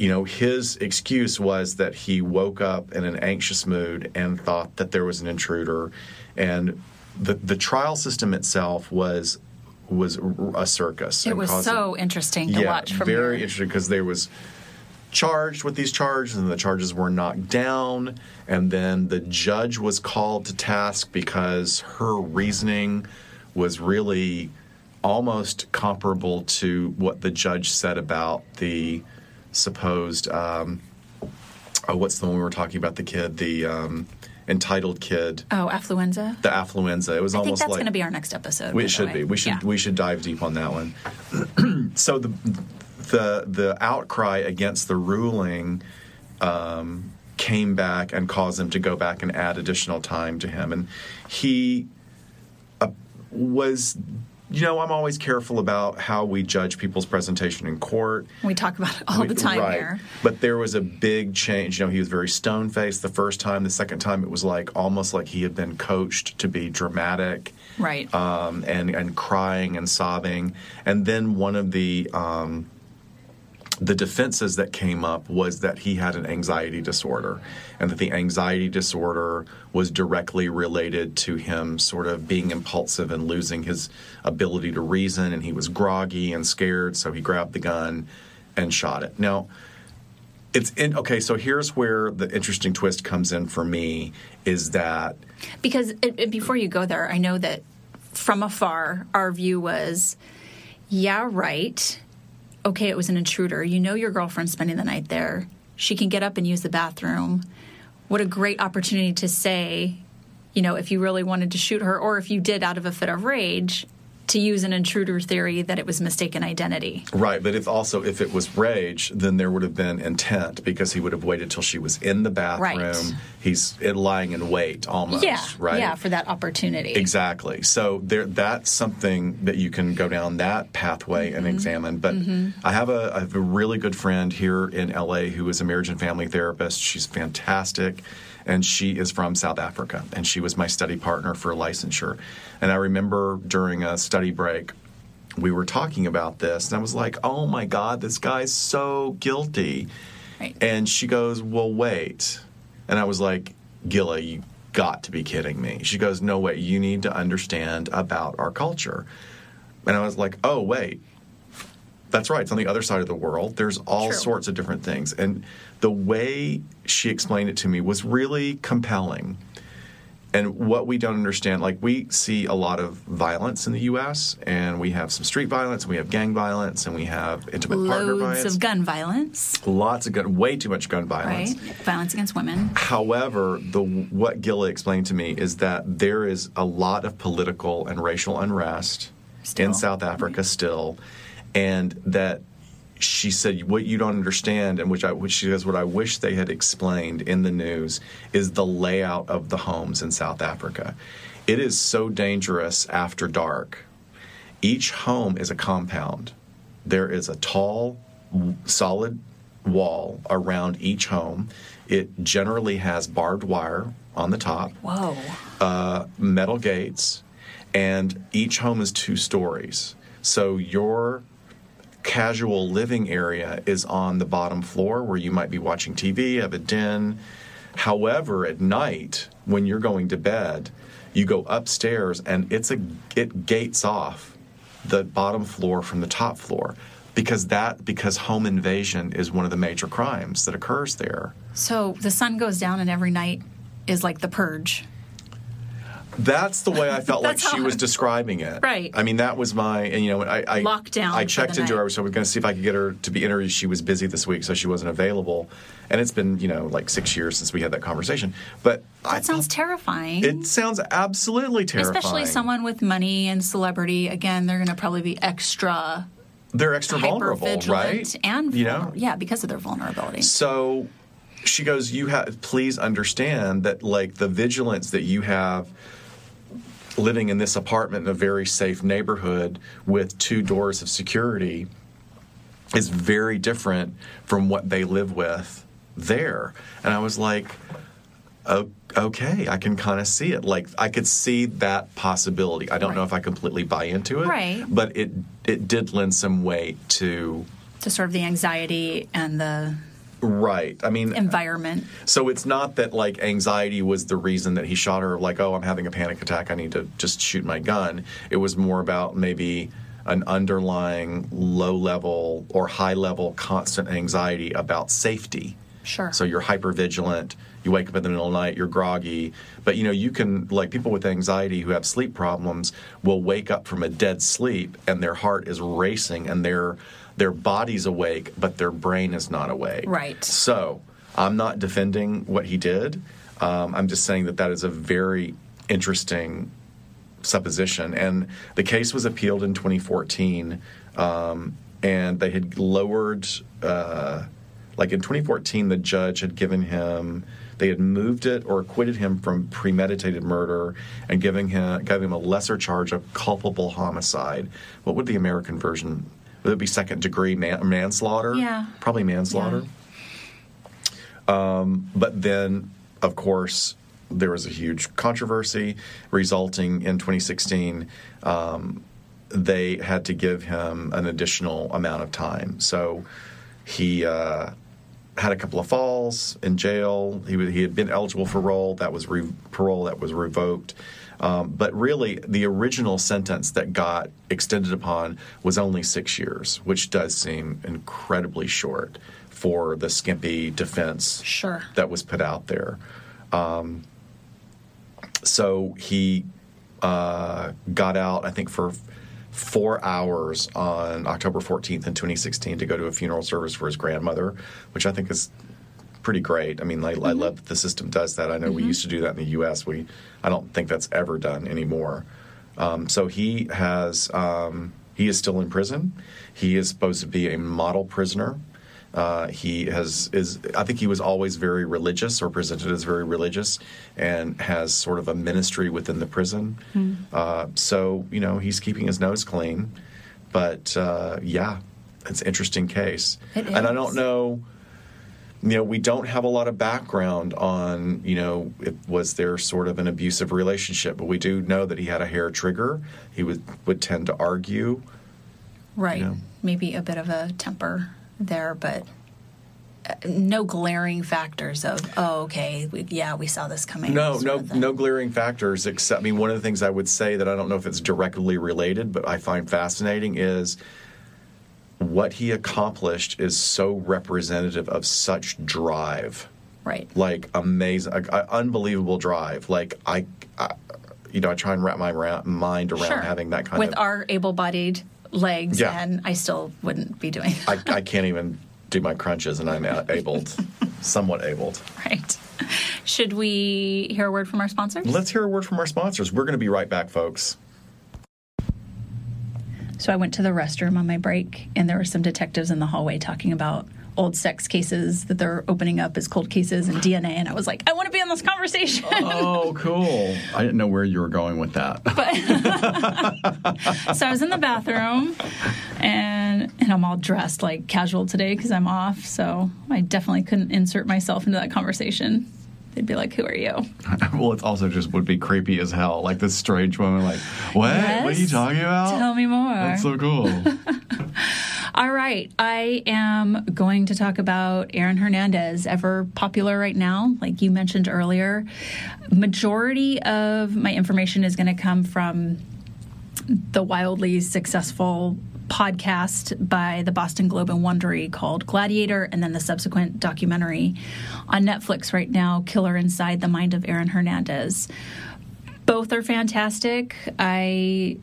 you know his excuse was that he woke up in an anxious mood and thought that there was an intruder, and the the trial system itself was was a circus. It was so interesting to yeah, watch from very here. interesting because there was charged with these charges and the charges were knocked down and then the judge was called to task because her reasoning was really almost comparable to what the judge said about the supposed um, oh, what's the one we were talking about the kid the um, entitled kid Oh, affluenza. the affluenza it was I think almost that's like going to be our next episode. we by should be. We should Yeah. we should dive deep on that one. so the the the outcry against the ruling um, came back and caused them to go back and add additional time to him, and he uh, was. You know, I'm always careful about how we judge people's presentation in court. We talk about it all We- the time right. here. But there was a big change. You know, he was very stone faced the first time. The second time, it was like almost like he had been coached to be dramatic Right. um, and and crying and sobbing. And then one of the um, the defenses that came up was that he had an anxiety disorder, and that the anxiety disorder was directly related to him sort of being impulsive and losing his ability to reason, and he was groggy and scared, so he grabbed the gun and shot it. Now. It's in, okay. So here's where the interesting twist comes in for me: is that Because it, it- before you go there, I know that from afar, our view was, yeah, right. Okay, it was an intruder. You know your girlfriend's spending the night there. She can get up and use the bathroom. What a great opportunity to say, you know, if you really wanted to shoot her, or if you did out of a fit of rage, to use an intruder theory that it was mistaken identity. Right, but if also if it was rage, then there would have been intent because he would have waited till she was in the bathroom. Right. He's lying in wait almost. yeah, right. yeah, for that opportunity. Exactly. So there, that's something that you can go down that pathway Mm-hmm. and examine. But I have a I have a really good friend here in LA who is a marriage and family therapist. She's fantastic, and she is from South Africa, and she was my study partner for licensure. And I remember during a study break, we were talking about this, and I was like, "Oh my God, this guy's so guilty." Right. And she goes, Well, wait. And I was like, Gilla, you got to be kidding me. She goes, No, wait, you need to understand about our culture. And I was like, Oh, wait. That's right. It's on the other side of the world. There's all True. sorts of different things. And the way she explained it to me was really compelling. And what we don't understand, like we see a lot of violence in the U.S., and we have some street violence, and we have gang violence, and we have intimate partner Loads violence of gun violence, lots of gun, way too much gun right? violence. Violence against women. However, the what Gilla explained to me is that there is a lot of political and racial unrest Still. in South Africa still, and that she said what you don't understand, and which I which she says what I wish they had explained in the news is the layout of the homes in South Africa. It is so dangerous after dark Each home is a compound. There is a tall, solid wall around each home. It generally has barbed wire on the top, Whoa. uh, metal gates, and each home is two stories. So your casual living area is on the bottom floor where you might be watching TV, have a den. However, at night when you're going to bed, you go upstairs and it's a it gates off the bottom floor from the top floor because that because home invasion is one of the major crimes that occurs there. So the sun goes down, and every night is like the purge. That's the way I felt like she was describing it. Right. I mean, that was my, and you know, I, I Lockdown I checked into night. her, so I was going to see if I could get her to be interviewed. She was busy this week, so she wasn't available. And it's been, you know, like six years since we had that conversation. But I sounds thought- terrifying. It sounds absolutely terrifying. Especially someone with money and celebrity. Again, they're going to probably be extra They're extra vulnerable, right? and you know, yeah, because of their vulnerability. So she goes, You have, please understand that, like, the vigilance that you have living in this apartment in a very safe neighborhood with two doors of security is very different from what they live with there. And I was like, "O- okay, I can kind of see it. Like I could see that possibility. I don't know if I completely buy into it, Right. But it it did lend some weight to to sort of the anxiety and the right. I mean, environment. so it's not that like anxiety was the reason that he shot her. Like, oh, I'm having a panic attack. I need to just shoot my gun. It was more about maybe an underlying low level or high level constant anxiety about safety. Sure. So you're hyper vigilant. You wake up in the middle of the night. You're groggy. But you know you can like people with anxiety who have sleep problems will wake up from a dead sleep and their heart is racing and their their body's awake but their brain is not awake. Right. So I'm not defending what he did. Um, I'm just saying that that is a very interesting supposition. And the case was appealed in 2014, um, and they had lowered, uh, like in 2014, the judge had given him, they had moved it or acquitted him from premeditated murder and giving him, gave him a lesser charge of culpable homicide. What would the American version? It would be second degree man- manslaughter? Yeah. Probably manslaughter. But then, of course, there was a huge controversy resulting in 2016. Um, they had to give him an additional amount of time. So he uh, had a couple of falls in jail. He, he had been eligible for parole. That was re- parole that was revoked. Um, but really, the original sentence that got extended upon was only six years, which does seem incredibly short for the skimpy defense Sure. that was put out there. Um, so he uh, got out, I think, for four hours on October 14th in 2016 to go to a funeral service for his grandmother, which I think is pretty great. I mean, I, I love that the system does that. I know we used to do that in the U.S. We, I don't think that's ever done anymore. Um, so he has, um, he is still in prison. He is supposed to be a model prisoner. Uh, he has is I think he was always very religious or presented as very religious and has sort of a ministry within the prison. Uh, so you know he's keeping his nose clean, but uh, yeah, it's an interesting case. And I don't know. You know, we don't have a lot of background on, you know, it, was there sort of an abusive relationship, but we do know that he had a hair trigger. He would would tend to argue. Right. Yeah. Maybe a bit of a temper there, but uh, no glaring factors of, oh, okay, we, yeah, we saw this coming. No, no, no glaring factors. Except, I mean, one of the things I would say that I don't know if it's directly related, but I find fascinating is what he accomplished is so representative of such drive, Right. like amazing, uh, uh, unbelievable drive. Like I, I, you know, I try and wrap my ra- mind around Sure. having that kind With of. With our able bodied legs, Yeah. and I still wouldn't be doing I, I can't even do my crunches, and I'm abled, somewhat abled. Right. Should we hear a word from our sponsors? Let's hear a word from our sponsors. We're going to be right back, folks. So I went to the restroom on my break, and there were some detectives in the hallway talking about old sex cases that they're opening up as cold cases and DNA. And I was like, I want to be in this conversation. Oh, cool. I didn't know where you were going with that. so I was in the bathroom and and I'm all dressed like casual today because I'm off. So I definitely couldn't insert myself into that conversation. They'd be like, "Who are you?" well, it also just would be creepy as hell. Like this strange woman, like, "What? Yes? What are you talking about? Tell me more." That's so cool. All right, I am going to talk about Aaron Hernandez, ever popular right now, like you mentioned earlier. Majority of my information is going to come from the wildly successful podcast by the Boston Globe and Wondery called Gladiator, and then the subsequent documentary on Netflix right now, Killer Inside the Mind of Aaron Hernandez. Both are fantastic. I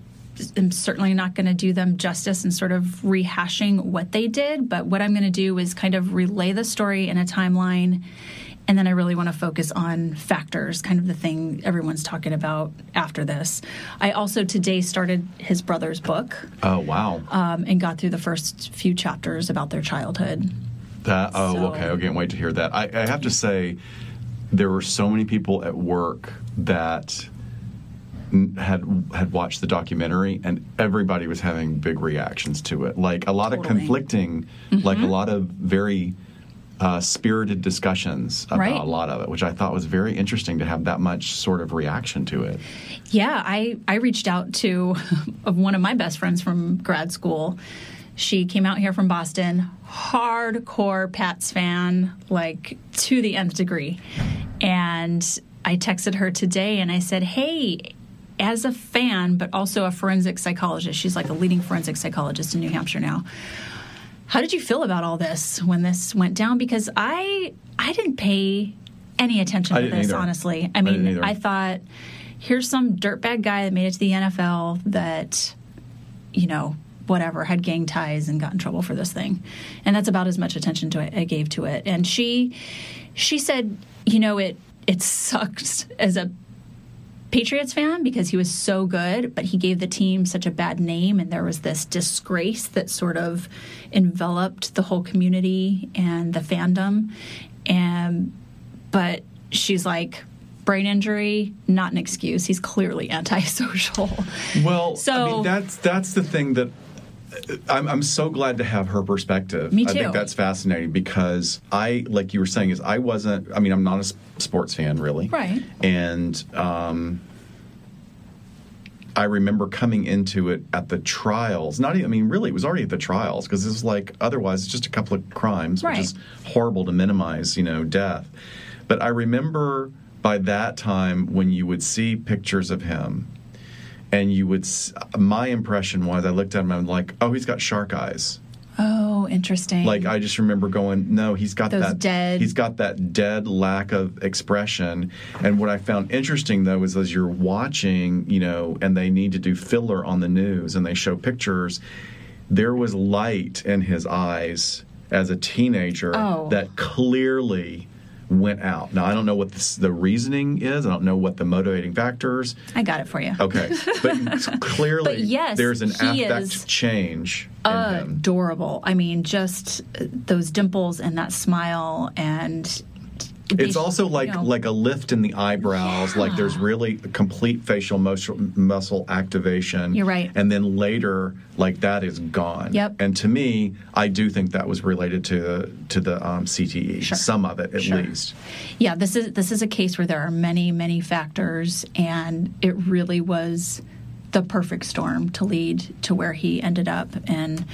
am certainly not going to do them justice and sort of rehashing what they did, but what I'm going to do is kind of relay the story in a timeline. And then I really want to focus on factors, kind of the thing everyone's talking about after this. I also today started his brother's book. Oh, wow. Um, and got through the first few chapters about their childhood. That, oh, So- okay. I can't wait to hear that. I, I have to say, there were so many people at work that had had watched the documentary and everybody was having big reactions to it like a lot of Totally. Mm-hmm. conflicting like a lot of very uh, spirited discussions about Right. a lot of it which i thought was very interesting to have that much sort of reaction to it Yeah, I, I reached out to one of my best friends from grad school. She came out here from Boston, hardcore Pats fan, like to the nth degree. And I texted her today and I said, Hey, as a fan, but also a forensic psychologist, she's like a leading forensic psychologist in New Hampshire now. How did you feel about all this when this went down? Because I I didn't pay any attention I to this, either. honestly. I I mean, either. I thought here's some dirtbag guy that made it to the NFL that, you know, whatever, had gang ties and got in trouble for this thing. And that's about as much attention to it I gave to it. And she she said, you know, it it sucks as a Patriots fan because he was so good, but he gave the team such a bad name, and there was this disgrace that sort of enveloped the whole community and the fandom. And but she's like, brain injury, not an excuse. He's clearly antisocial. Well, I So- mean, that's that's the thing that I'm, I'm so glad to have her perspective. Me too. I think that's fascinating because I, like you were saying, is I wasn't. I mean, I'm not a sports fan really, Right. And um, I remember coming into it at the trials. Not even. I mean, really, it was already at the trials because it was like otherwise it's just a couple of crimes, Right. which is horrible to minimize, you know, death. But I remember by that time when you would see pictures of him and you would my impression was i looked at him and i'm like oh he's got shark eyes Oh, interesting. like i just remember going no he's got Those that dead- he's got that dead lack of expression and what i found interesting though is as you're watching you know and they need to do filler on the news and they show pictures there was light in his eyes as a teenager Oh. that clearly went out now i don't know what this, the reasoning is i don't know what the motivating factors I got it for you. Okay, but clearly But yes, there's an affect change. Adorable. I mean, just those dimples and that smile, and It's also like you know, like a lift in the eyebrows. Like there's really a complete facial muscle, muscle activation. You're right. And then later, like that is gone. Yep. And to me, I do think that was related to the to the um, CTE. Sure. Some of it, at Sure. least. yeah this is this is a case where there are many many factors and it really was the perfect storm to lead to where he ended up and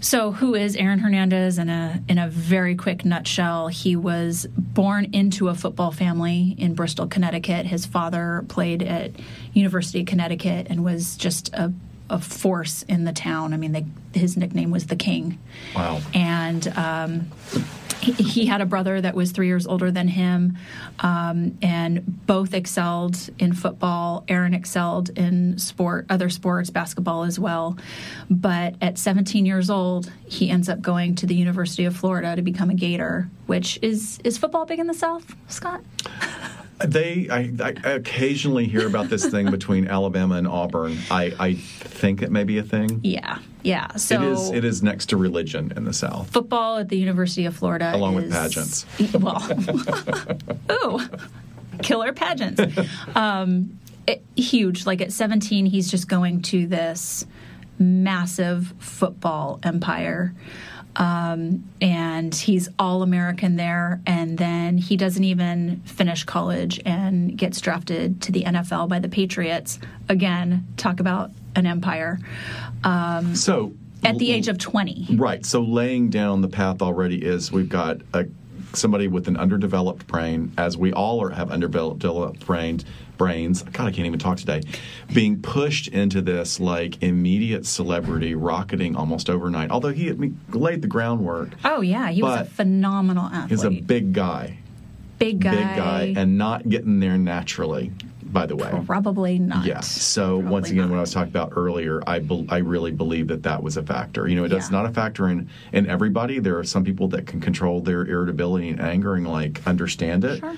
so who is Aaron Hernandez? In a in a very quick nutshell he was born into a football family in Bristol Connecticut. His father played at University of Connecticut and was just a a force in the town. I mean, they, his nickname was the King Wow. and um, he, he had a brother that was three years older than him, um, and both excelled in football. Aaron excelled in sport, other sports, basketball as well. But at 17 years old, he ends up going to the University of Florida to become a Gator. Which is is football big in the South, Scott? They, I, I occasionally hear about this thing between Alabama and Auburn. I, I think it may be a thing. Yeah, yeah. So it is. It is next to religion in the South. Football at the University of Florida, along is, with pageants. Well, ooh, killer pageants. Um, it, huge. Like at 17, he's just going to this massive football empire. Um, and he's all American there. And then he doesn't even finish college and gets drafted to the NFL by the Patriots. Again, talk about an empire. Um, so at the age of 20. Right. So laying down the path already is we've got a somebody with an underdeveloped brain, as we all are, have underdeveloped brains, brains. God, I can't even talk today. Being pushed into this like immediate celebrity, rocketing almost overnight. Although he had laid the groundwork. Oh yeah, he was a phenomenal athlete. He's a big guy. Big guy. Big guy, and not getting there naturally by the way. Probably not. Yeah. So Probably once again, not. what I was talking about earlier, I be, I really believe that that was a factor. You know, it's Yeah. not a factor in in everybody. There are some people that can control their irritability and anger and like understand it. Sure.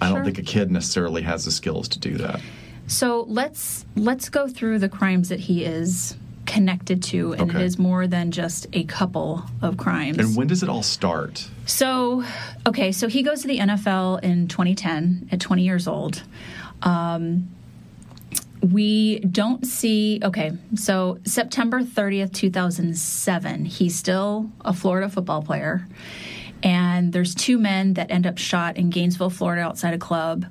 I don't think a kid necessarily has the skills to do that. So let's let's go through the crimes that he is connected to, and Okay. it is more than just a couple of crimes. And when does it all start? So, okay, so he goes to the NFL in 2010 at 20 years old. Um, we don't see, okay, so September 30th, 2007, he's still a Florida football player. And there's two men that end up shot in Gainesville, Florida, outside a club.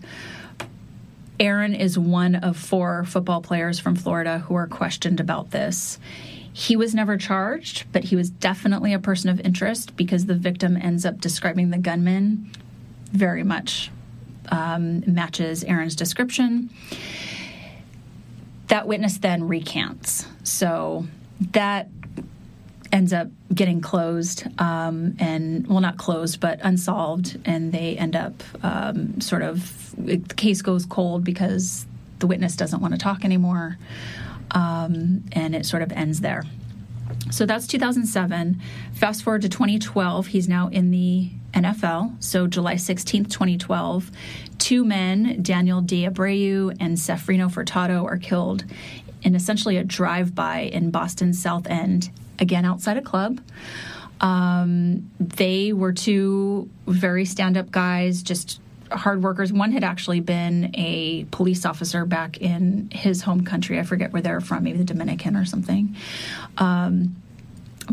Aaron is one of four football players from Florida who are questioned about this. He was never charged, but he was definitely a person of interest because the victim ends up describing the gunman very much um, matches Aaron's description. That witness then recants. So that ends up getting closed um, and well not closed but unsolved and they end up um, sort of the case goes cold because the witness doesn't want to talk anymore um, and it sort of ends there so that's 2007 fast forward to 2012 he's now in the nfl so july 16th 2012 two men daniel de Abreu and Safiro Furtado are killed in essentially a drive-by in boston's south end again outside a club. Um, they were two very stand-up guys just hard workers. One had actually been a police officer back in his home country. I forget where they're from maybe the dominican or something. Um,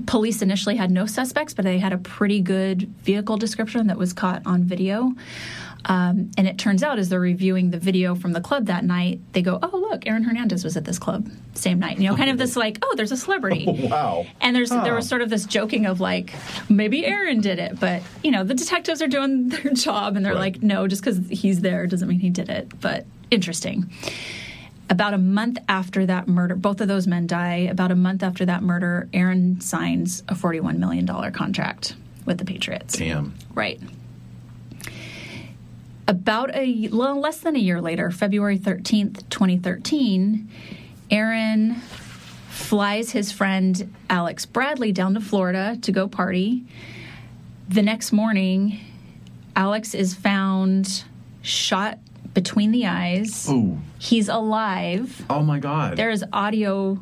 police initially had no suspects, but they had a pretty good vehicle description that was caught on video. Um, and it turns out, as they're reviewing the video from the club that night, they go, "Oh, look, Aaron Hernandez was at this club same night." You know, kind of this like, "Oh, there's a celebrity." Wow. And there's there was sort of this joking of like, maybe Aaron did it, but you know, the detectives are doing their job, and they're Right. like, "No, just because he's there doesn't mean he did it." But interesting about a month after that murder, both of those men die. About a month after that murder, Aaron signs a $41 million contract with the Patriots. Damn. Right. About a little less than a year later, February 13th, 2013, Aaron flies his friend Alex Bradley down to Florida to go party. The next morning, Alex is found shot between the eyes. Ooh. He's alive. Oh my God. There is audio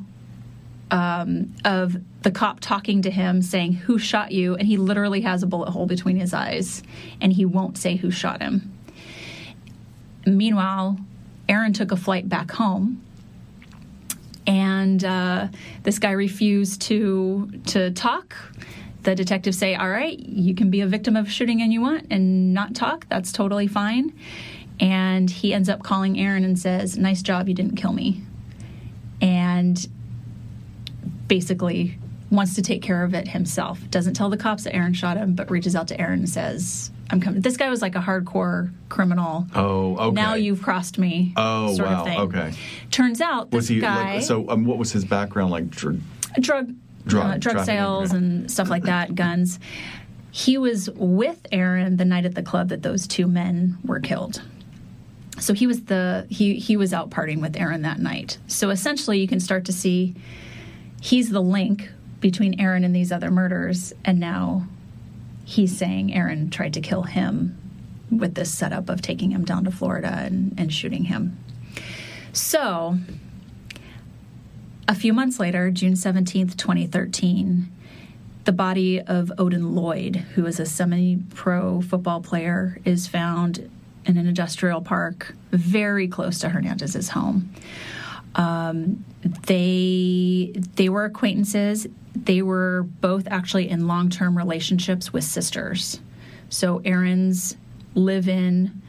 um, of the cop talking to him saying, Who shot you? And he literally has a bullet hole between his eyes, and he won't say who shot him. Meanwhile, Aaron took a flight back home. And uh, this guy refused to to talk. The detectives say, "All right, you can be a victim of shooting and you want and not talk. That's totally fine." And he ends up calling Aaron and says, "Nice job, you didn't kill me." And basically wants to take care of it himself. Doesn't tell the cops that Aaron shot him, but reaches out to Aaron and says, "I'm coming." This guy was like a hardcore criminal. oh, okay. Now you've crossed me. Oh, sort wow. Of thing. Okay. Turns out this Was he guy like, so? Um, what was his background like? Dr- drug Drug uh, drug sales and stuff like that, guns. He was with Aaron the night at the club that those two men were killed. So he was the he he was out partying with Aaron that night. So essentially, you can start to see he's the link between Aaron and these other murders, and now he's saying Aaron tried to kill him with this setup of taking him down to Florida and, and shooting him. So, a few months later, June 17th, 2013, the body of Odin Lloyd, who is a semi pro football player, is found in an industrial park very close to Hernandez's home. Um, they they were acquaintances. They were both actually in long term relationships with sisters. So Aaron's live in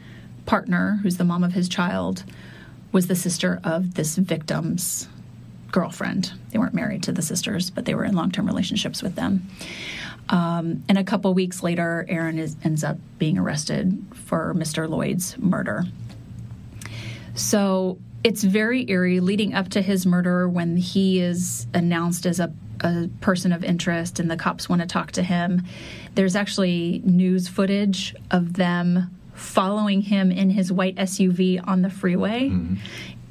partner, who's the mom of his child, was the sister of this victim's girlfriend. They weren't married to the sisters, but they were in long term relationships with them. Um, and a couple weeks later, Aaron is, ends up being arrested for Mr. Lloyd's murder. So it's very eerie leading up to his murder when he is announced as a, a person of interest and the cops want to talk to him. There's actually news footage of them following him in his white SUV on the freeway. Mm-hmm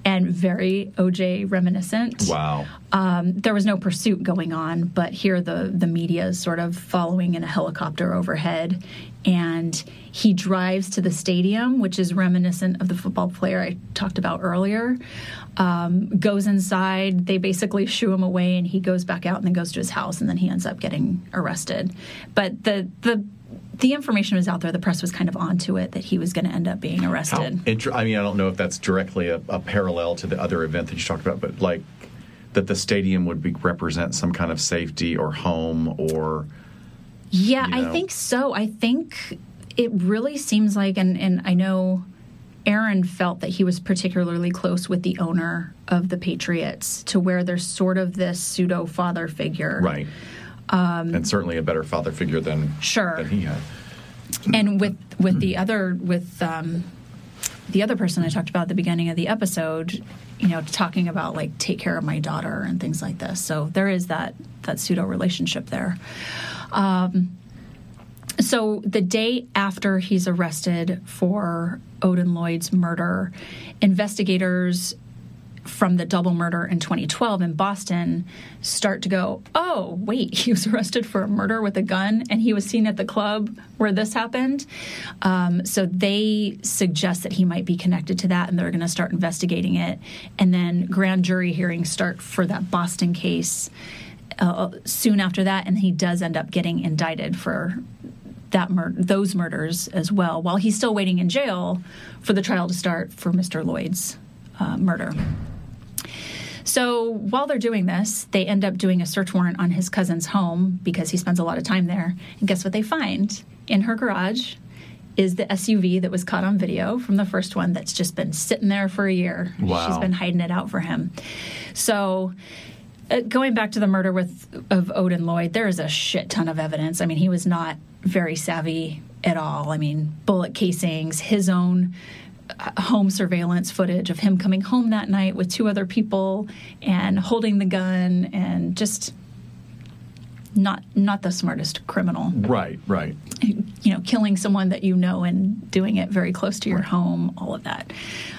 and very OJ reminiscent. Wow. Um, there was no pursuit going on, but here the the media is sort of following in a helicopter overhead, and he drives to the stadium, which is reminiscent of the football player I talked about earlier. Um, goes inside, they basically shoo him away, and he goes back out and then goes to his house, and then he ends up getting arrested. But the the the information was out there. The press was kind of onto it that he was going to end up being arrested. How, I mean, I don't know if that's directly a, a, parallel to the other event that you talked about, but like that the stadium would be, represent some kind of safety or home or. Yeah, you know. I think so. I think it really seems like, and, and I know Aaron felt that he was particularly close with the owner of the Patriots to where there's sort of this pseudo father figure. Right um, and certainly a better father figure than sure than he had. And with with the other with um, the other person I talked about at the beginning of the episode, you know, talking about like take care of my daughter and things like this. So there is that that pseudo relationship there. Um, so the day after he's arrested for Odin Lloyd's murder, investigators from the double murder in 2012 in Boston start to go, oh, wait, he was arrested for a murder with a gun and he was seen at the club where this happened. Um, so they suggest that he might be connected to that and they're going to start investigating it. And then grand jury hearings start for that Boston case uh, soon after that. And he does end up getting indicted for that mur- those murders as well, while he's still waiting in jail for the trial to start for Mr. Lloyd's uh, murder. So while they're doing this, they end up doing a search warrant on his cousin's home because he spends a lot of time there. And guess what they find? In her garage is the SUV that was caught on video from the first one that's just been sitting there for a year. Wow. She's been hiding it out for him. So uh, going back to the murder with of Odin Lloyd, there is a shit ton of evidence. I mean, he was not very savvy at all. I mean, bullet casings, his own home surveillance footage of him coming home that night with two other people and holding the gun and just not not the smartest criminal. Right, right. You know, killing someone that you know and doing it very close to your right. home. All of that.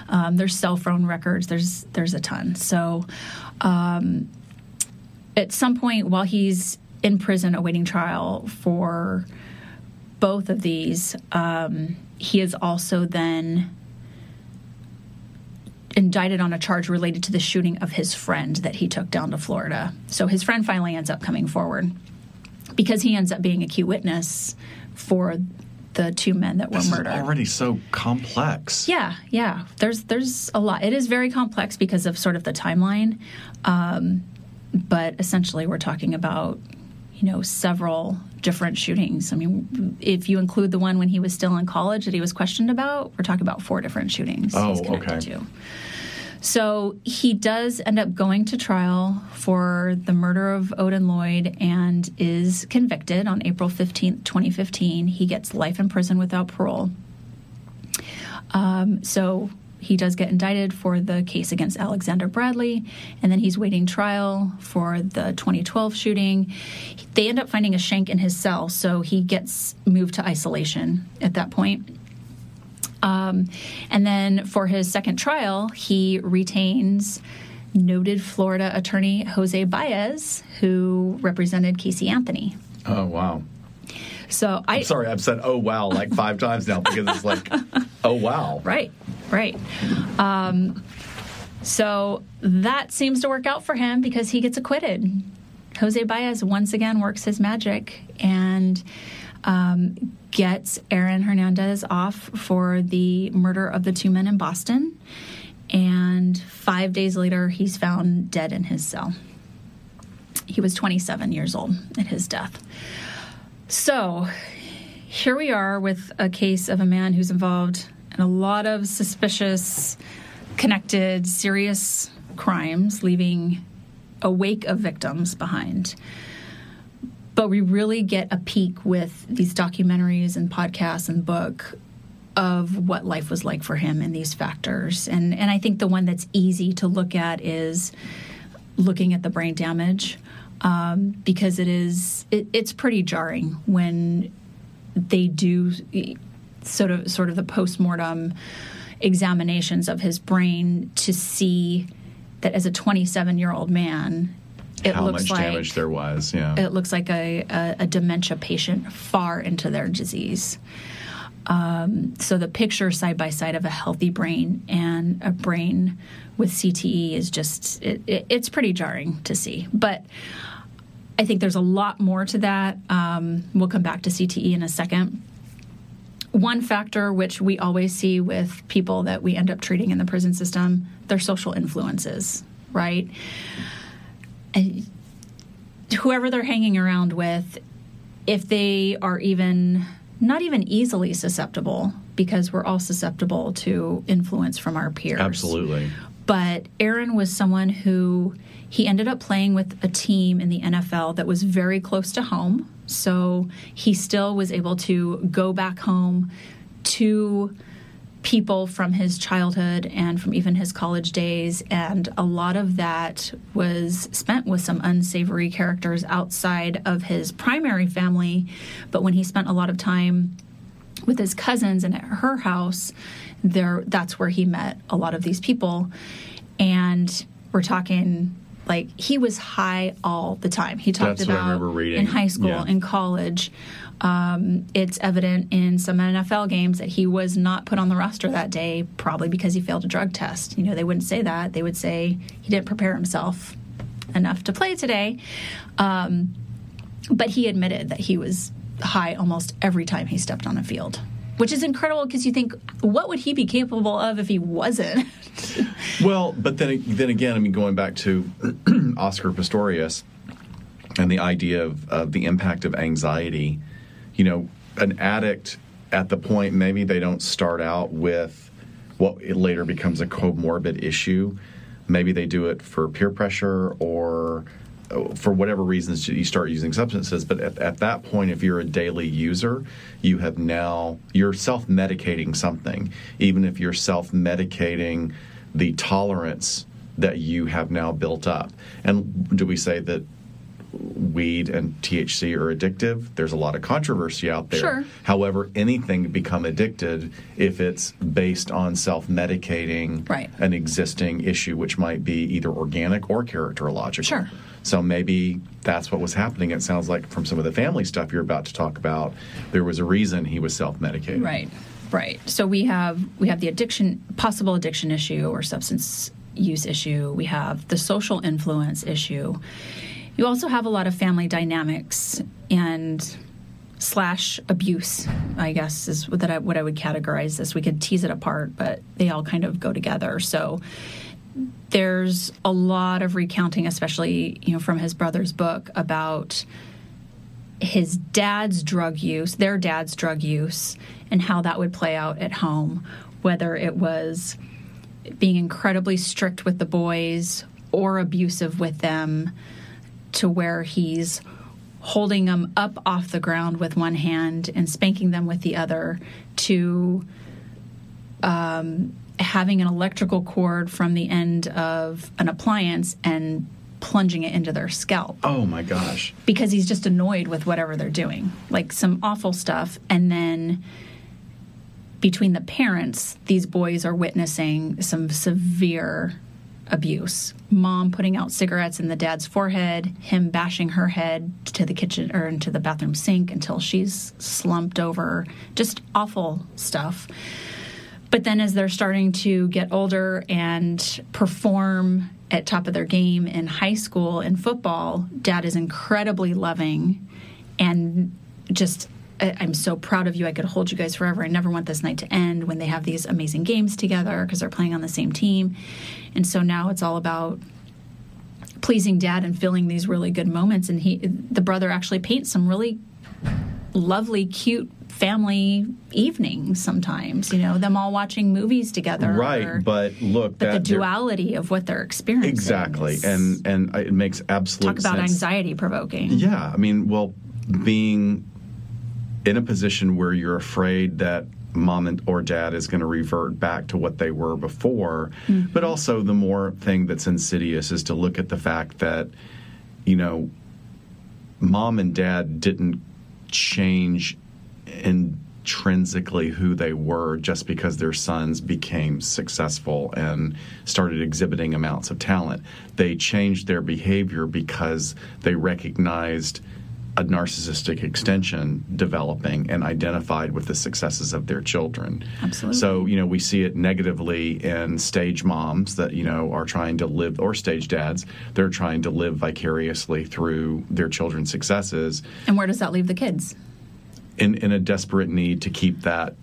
Um, there's cell phone records. There's there's a ton. So, um, at some point while he's in prison awaiting trial for both of these, um, he is also then indicted on a charge related to the shooting of his friend that he took down to Florida. So his friend finally ends up coming forward because he ends up being a key witness for the two men that were this murdered. Already so complex. Yeah, yeah. There's there's a lot. It is very complex because of sort of the timeline, um, but essentially we're talking about you know several different shootings. I mean, if you include the one when he was still in college that he was questioned about, we're talking about four different shootings. Oh, okay. To. So he does end up going to trial for the murder of Odin Lloyd and is convicted on April 15th, 2015. He gets life in prison without parole. Um, so he does get indicted for the case against Alexander Bradley, and then he's waiting trial for the 2012 shooting. They end up finding a shank in his cell, so he gets moved to isolation at that point. Um, and then for his second trial, he retains noted Florida attorney Jose Baez, who represented Casey Anthony. Oh, wow. So I I'm sorry, I've said "oh wow" like five times now because it's like, "oh wow." Right, right. Um, so that seems to work out for him because he gets acquitted. Jose Baez once again works his magic and um, gets Aaron Hernandez off for the murder of the two men in Boston. And five days later, he's found dead in his cell. He was 27 years old at his death. So here we are with a case of a man who's involved in a lot of suspicious, connected, serious crimes, leaving a wake of victims behind. But we really get a peek with these documentaries and podcasts and book of what life was like for him and these factors. And and I think the one that's easy to look at is looking at the brain damage um, because it is it, it's pretty jarring when they do sort of sort of the postmortem examinations of his brain to see that as a 27 year old man it How looks much like damage there was? Yeah. it looks like a, a, a dementia patient far into their disease. Um, so the picture side by side of a healthy brain and a brain with CTE is just it, it, it's pretty jarring to see. But I think there's a lot more to that. Um, we'll come back to CTE in a second. One factor which we always see with people that we end up treating in the prison system, their social influences, right? And whoever they're hanging around with, if they are even not even easily susceptible, because we're all susceptible to influence from our peers. Absolutely. But Aaron was someone who he ended up playing with a team in the NFL that was very close to home. So he still was able to go back home to people from his childhood and from even his college days. And a lot of that was spent with some unsavory characters outside of his primary family. But when he spent a lot of time with his cousins and at her house, there that's where he met a lot of these people. And we're talking like he was high all the time. He talked That's about in high school, Yeah. in college. Um, it's evident in some NFL games that he was not put on the roster that day, probably because he failed a drug test. You know, they wouldn't say that. They would say he didn't prepare himself enough to play today. Um, but he admitted that he was high almost every time he stepped on a field, which is incredible because you think, what would he be capable of if he wasn't? Well, but then then again, I mean, going back to Oscar Pistorius and the idea of, of the impact of anxiety, you know, an addict at the point maybe they don't start out with what later becomes a comorbid issue. Maybe they do it for peer pressure or for whatever reasons you start using substances. But at, at that point, if you're a daily user, you have now you're self-medicating something, even if you're self-medicating the tolerance that you have now built up. And do we say that weed and THC are addictive? There's a lot of controversy out there. Sure. However, anything can become addicted if it's based on self-medicating Right. an existing issue, which might be either organic or characterological. Sure. So maybe that's what was happening. It sounds like from some of the family stuff you're about to talk about, there was a reason he was self-medicating. Right, right. So we have we have the addiction, possible addiction issue or substance use issue. We have the social influence issue. You also have a lot of family dynamics and slash abuse. I guess is what I, what I would categorize this. We could tease it apart, but they all kind of go together. So there's a lot of recounting, especially you know from his brother's book about his dad's drug use, their dad's drug use, and how that would play out at home, whether it was being incredibly strict with the boys or abusive with them to where he's holding them up off the ground with one hand and spanking them with the other to um, having an electrical cord from the end of an appliance and plunging it into their scalp Oh my gosh. because he's just annoyed with whatever they're doing, like some awful stuff. And then between the parents, these boys are witnessing some severe abuse. Mom putting out cigarettes in the dad's forehead, him bashing her head to the kitchen or into the bathroom sink until she's slumped over. Just awful stuff. But then as they're starting to get older and perform at top of their game in high school in football, dad is incredibly loving and just I'm so proud of you. I could hold you guys forever. I never want this night to end when they have these amazing games together because they're playing on the same team. And so now it's all about pleasing dad and filling these really good moments and he the brother actually paints some really lovely cute family evenings sometimes you know them all watching movies together right or, but look but that the duality of what they're experiencing exactly is- and and it makes absolute talk about sense. anxiety provoking. Yeah, I mean, well, being in a position where you're afraid that mom and, or dad is going to revert back to what they were before, but mm-hmm. also the more thing that's insidious is to look at the fact that, you know, mom and dad didn't change intrinsically who they were just because their sons became successful and started exhibiting amounts of talent. They changed their behavior because they recognized a narcissistic extension developing and identified with the successes of their children. Absolutely. So, you know, we see it negatively in stage moms that, you know, are trying to live, or stage dads, they're trying to live vicariously through their children's successes and where does that leave the kids in, in a desperate need to keep that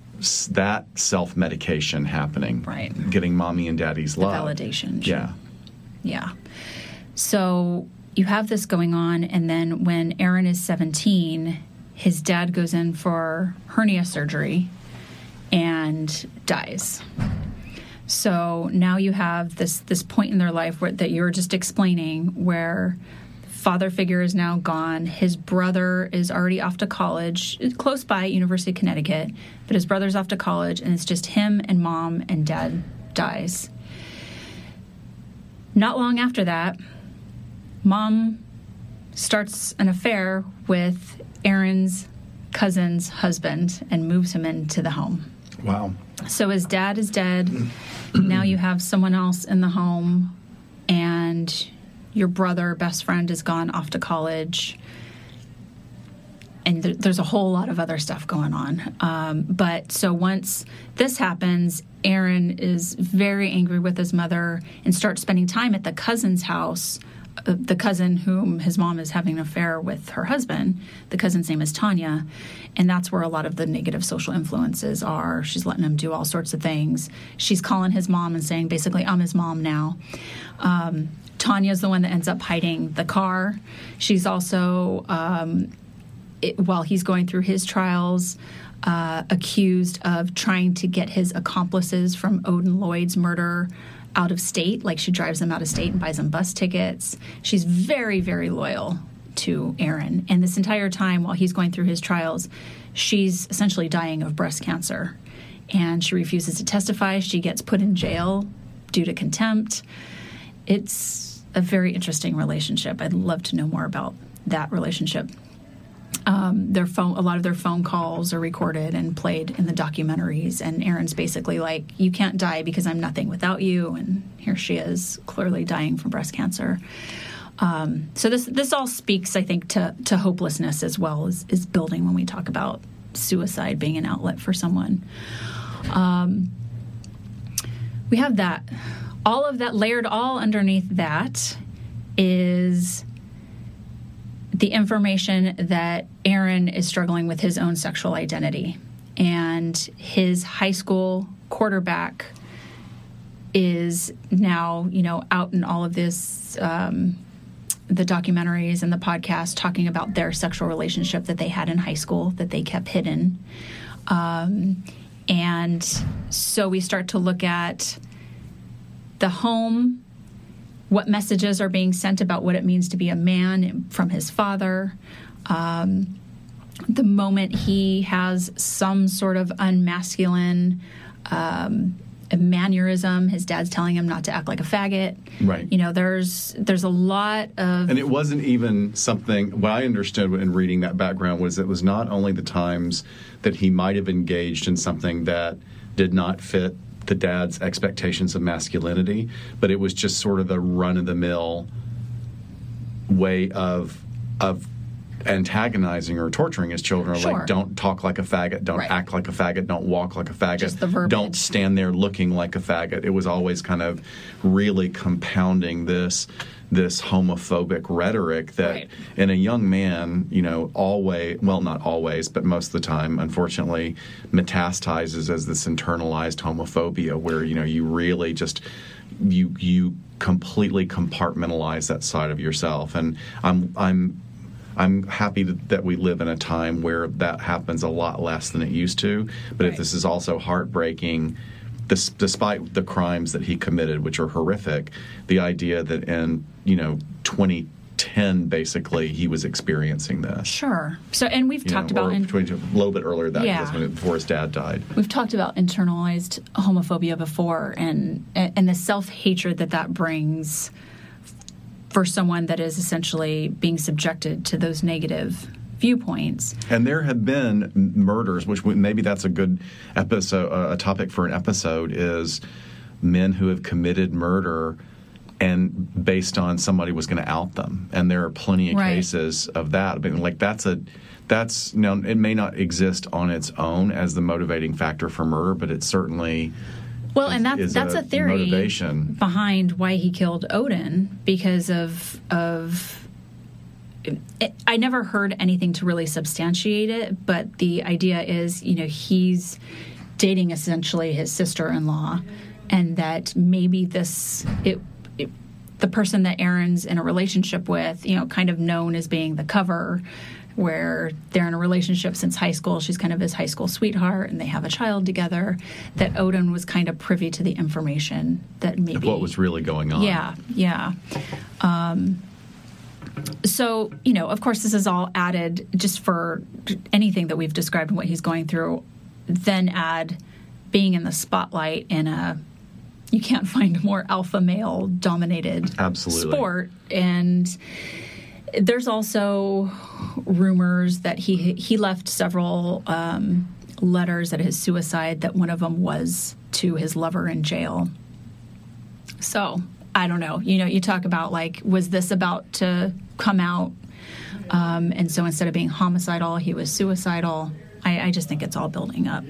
that self medication happening, Right. Getting mommy and daddy's the love, validation Yeah, Yeah. So you have this going on, and then when Aaron is 17, his dad goes in for hernia surgery and dies. So now you have this this point in their life where, that you were just explaining where father figure is now gone. His brother is already off to college, close by University of Connecticut, but his brother's off to college, and it's just him and mom, and dad dies. Not long after that, mom starts an affair with Aaron's cousin's husband and moves him into the home. wow. So his dad is dead. now you have someone else in the home, and your brother, best friend, is gone off to college. And th- there's a whole lot of other stuff going on. Um, but so once this happens, Aaron is very angry with his mother and starts spending time at the cousin's house. Uh, the cousin whom his mom is having an affair with her husband, the cousin's name is Tanya, and that's where a lot of the negative social influences are. She's letting him do all sorts of things. She's calling his mom and saying, basically, I'm his mom now. Um, Tanya's the one that ends up hiding the car. She's also um, it, while he's going through his trials, uh, accused of trying to get his accomplices from Odin Lloyd's murder out of state. Like she drives them out of state and buys them bus tickets. She's very, very loyal to Aaron. And this entire time while he's going through his trials, she's essentially dying of breast cancer. And she refuses to testify. She gets put in jail due to contempt. It's a very interesting relationship. I'd love to know more about that relationship. Um, their phone a lot of their phone calls are recorded and played in the documentaries and aaron's basically like you can't die because i'm nothing without you and here she is clearly dying from breast cancer. Um, so this this all speaks i think to, to hopelessness as well as is building when we talk about suicide being an outlet for someone. Um, we have that all of that layered all underneath that is the information that Aaron is struggling with his own sexual identity. And his high school quarterback is now, you know, out in all of this, um, the documentaries and the podcast talking about their sexual relationship that they had in high school that they kept hidden. Um, and so we start to look at the home what messages are being sent about what it means to be a man from his father. Um, the moment he has some sort of unmasculine um, mannerism, his dad's telling him not to act like a faggot. Right. You know, there's there's a lot of And it wasn't even something. What I understood in reading that background was it was not only the times that he might have engaged in something that did not fit the dad's expectations of masculinity, but it was just sort of the run of the mill way of of antagonizing or torturing his children. Sure. Like, don't talk like a faggot, don't Right. act like a faggot, don't walk like a faggot, don't stand there looking like a faggot. It was always kind of really compounding this this homophobic rhetoric that Right. in a young man, you know, always well not always, but most of the time, unfortunately, metastasizes as this internalized homophobia where, you know, you really just you you completely compartmentalize that side of yourself. And I'm I'm I'm happy that that we live in a time where that happens a lot less than it used to. But if this is also heartbreaking, this, despite the crimes that he committed, which are horrific, the idea that in you know 2010 basically he was experiencing this. Sure. So, and we've you talked know, about in, 22 a little bit earlier that Yeah. before his dad died. we've talked about internalized homophobia before, and and the self hatred that that brings for someone that is essentially being subjected to those negative viewpoints. And there have been murders, which maybe that's a good episode, uh, a topic for an episode, is men who have committed murder and based on somebody was going to out them. And there are plenty of Right. cases of that. I mean, like that's a that's now it may not exist on its own as the motivating factor for murder, but it certainly Well, and that's that's a a, theory motivation. behind why he killed Odin because of of. It, I never heard anything to really substantiate it, but the idea is, you know, he's dating essentially his sister-in-law, and that maybe this it, it the person that Aaron's in a relationship with, you know, kind of known as being the cover, where they're in a relationship since high school. She's kind of his high school sweetheart, and they have a child together. That Odin was kind of privy to the information that maybe of what was really going on. yeah, yeah. Um, so, you know, of course, this is all added just for anything that we've described and what he's going through. Then add being in the spotlight in a you can't find a more alpha male dominated Absolutely. sport and there's also rumors that he he left several um, letters at his suicide that one of them was to his lover in jail so I don't know. You know, you talk about like, was this about to come out? Um, and so instead of being homicidal, he was suicidal. I, I just think it's all building up.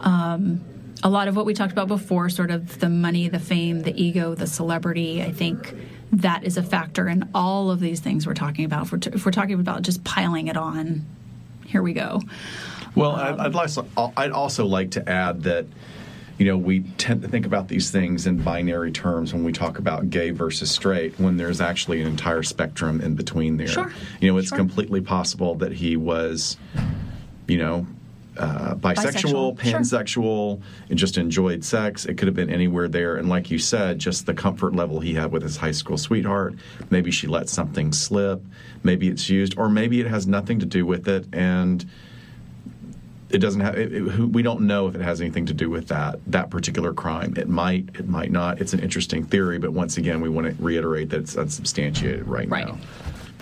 Um, a lot of what we talked about before, sort of the money, the fame, the ego, the celebrity, I think that is a factor in all of these things we're talking about. If we're, t- if we're talking about just piling it on, here we go. Well, I'd, I'd, I'd also like to add that, you know, we tend to think about these things in binary terms when we talk about gay versus straight, when there's actually an entire spectrum in between there. Sure. You know, it's Sure. completely possible that he was, you know, uh, bisexual, Bisexual, sure. pansexual, and just enjoyed sex. It could have been anywhere there. And like you said, just the comfort level he had with his high school sweetheart. Maybe she let something slip. Maybe it's used, or maybe it has nothing to do with it. And it doesn't have. It, it, we don't know if it has anything to do with that that particular crime. It might. It might not. It's an interesting theory, but once again, we want to reiterate that it's unsubstantiated right, Right. now.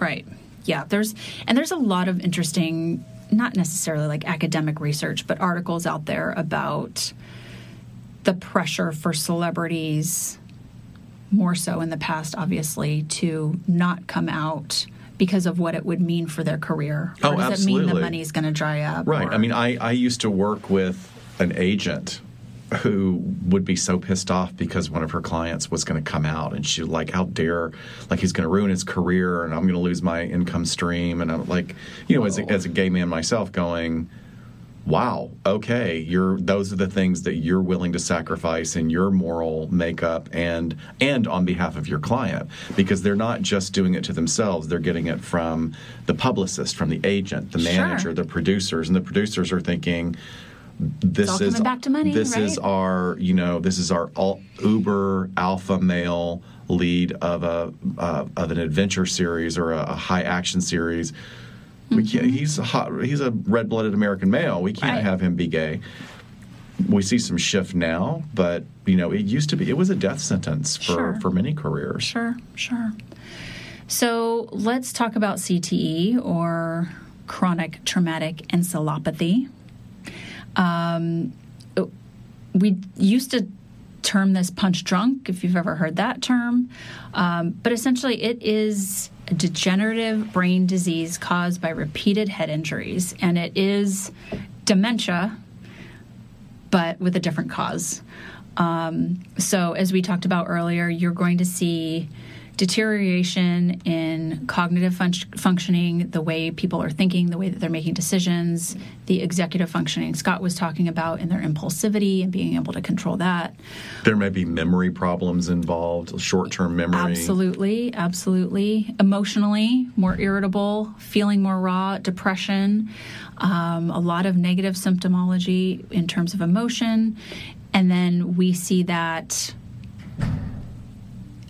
Right. Yeah. There's and there's a lot of interesting, not necessarily like academic research, but articles out there about the pressure for celebrities, more so in the past, obviously, to not come out because of what it would mean for their career. Oh, or does it mean the absolutely. money's going to dry up? Right. or- I mean, I, I used to work with an agent who would be so pissed off because one of her clients was going to come out and she like how dare like he's going to ruin his career and I'm going to lose my income stream and I'm like you know as a, as a gay man myself going wow okay you're those are the things that you're willing to sacrifice in your moral makeup and and on behalf of your client. Because they're not just doing it to themselves they're getting it from the publicist from the agent the Sure. manager the producers. And the producers are thinking this is back to money, this is our you know this is our all, uber alpha male lead of a uh, of an adventure series or a, a high action series we Mm-hmm. can't, he's a hot, he's a red blooded American male we can't Right. have him be gay we see some shift now but you know it used to be it was a death sentence for Sure. for many careers Sure, sure. So let's talk about CTE or chronic traumatic encephalopathy. Um, we used to term this punch drunk, if you've ever heard that term. Um, but essentially, it is a degenerative brain disease caused by repeated head injuries, and it is dementia, but with a different cause. Um, so, as we talked about earlier, you're going to see deterioration in cognitive fun- functioning, the way people are thinking, the way that they're making decisions, the executive functioning Scott was talking about, and their impulsivity and being able to control that. There may be memory problems involved, short term memory. Absolutely, absolutely. Emotionally, more irritable, feeling more raw, depression, um, a lot of negative symptomology in terms of emotion. And then we see that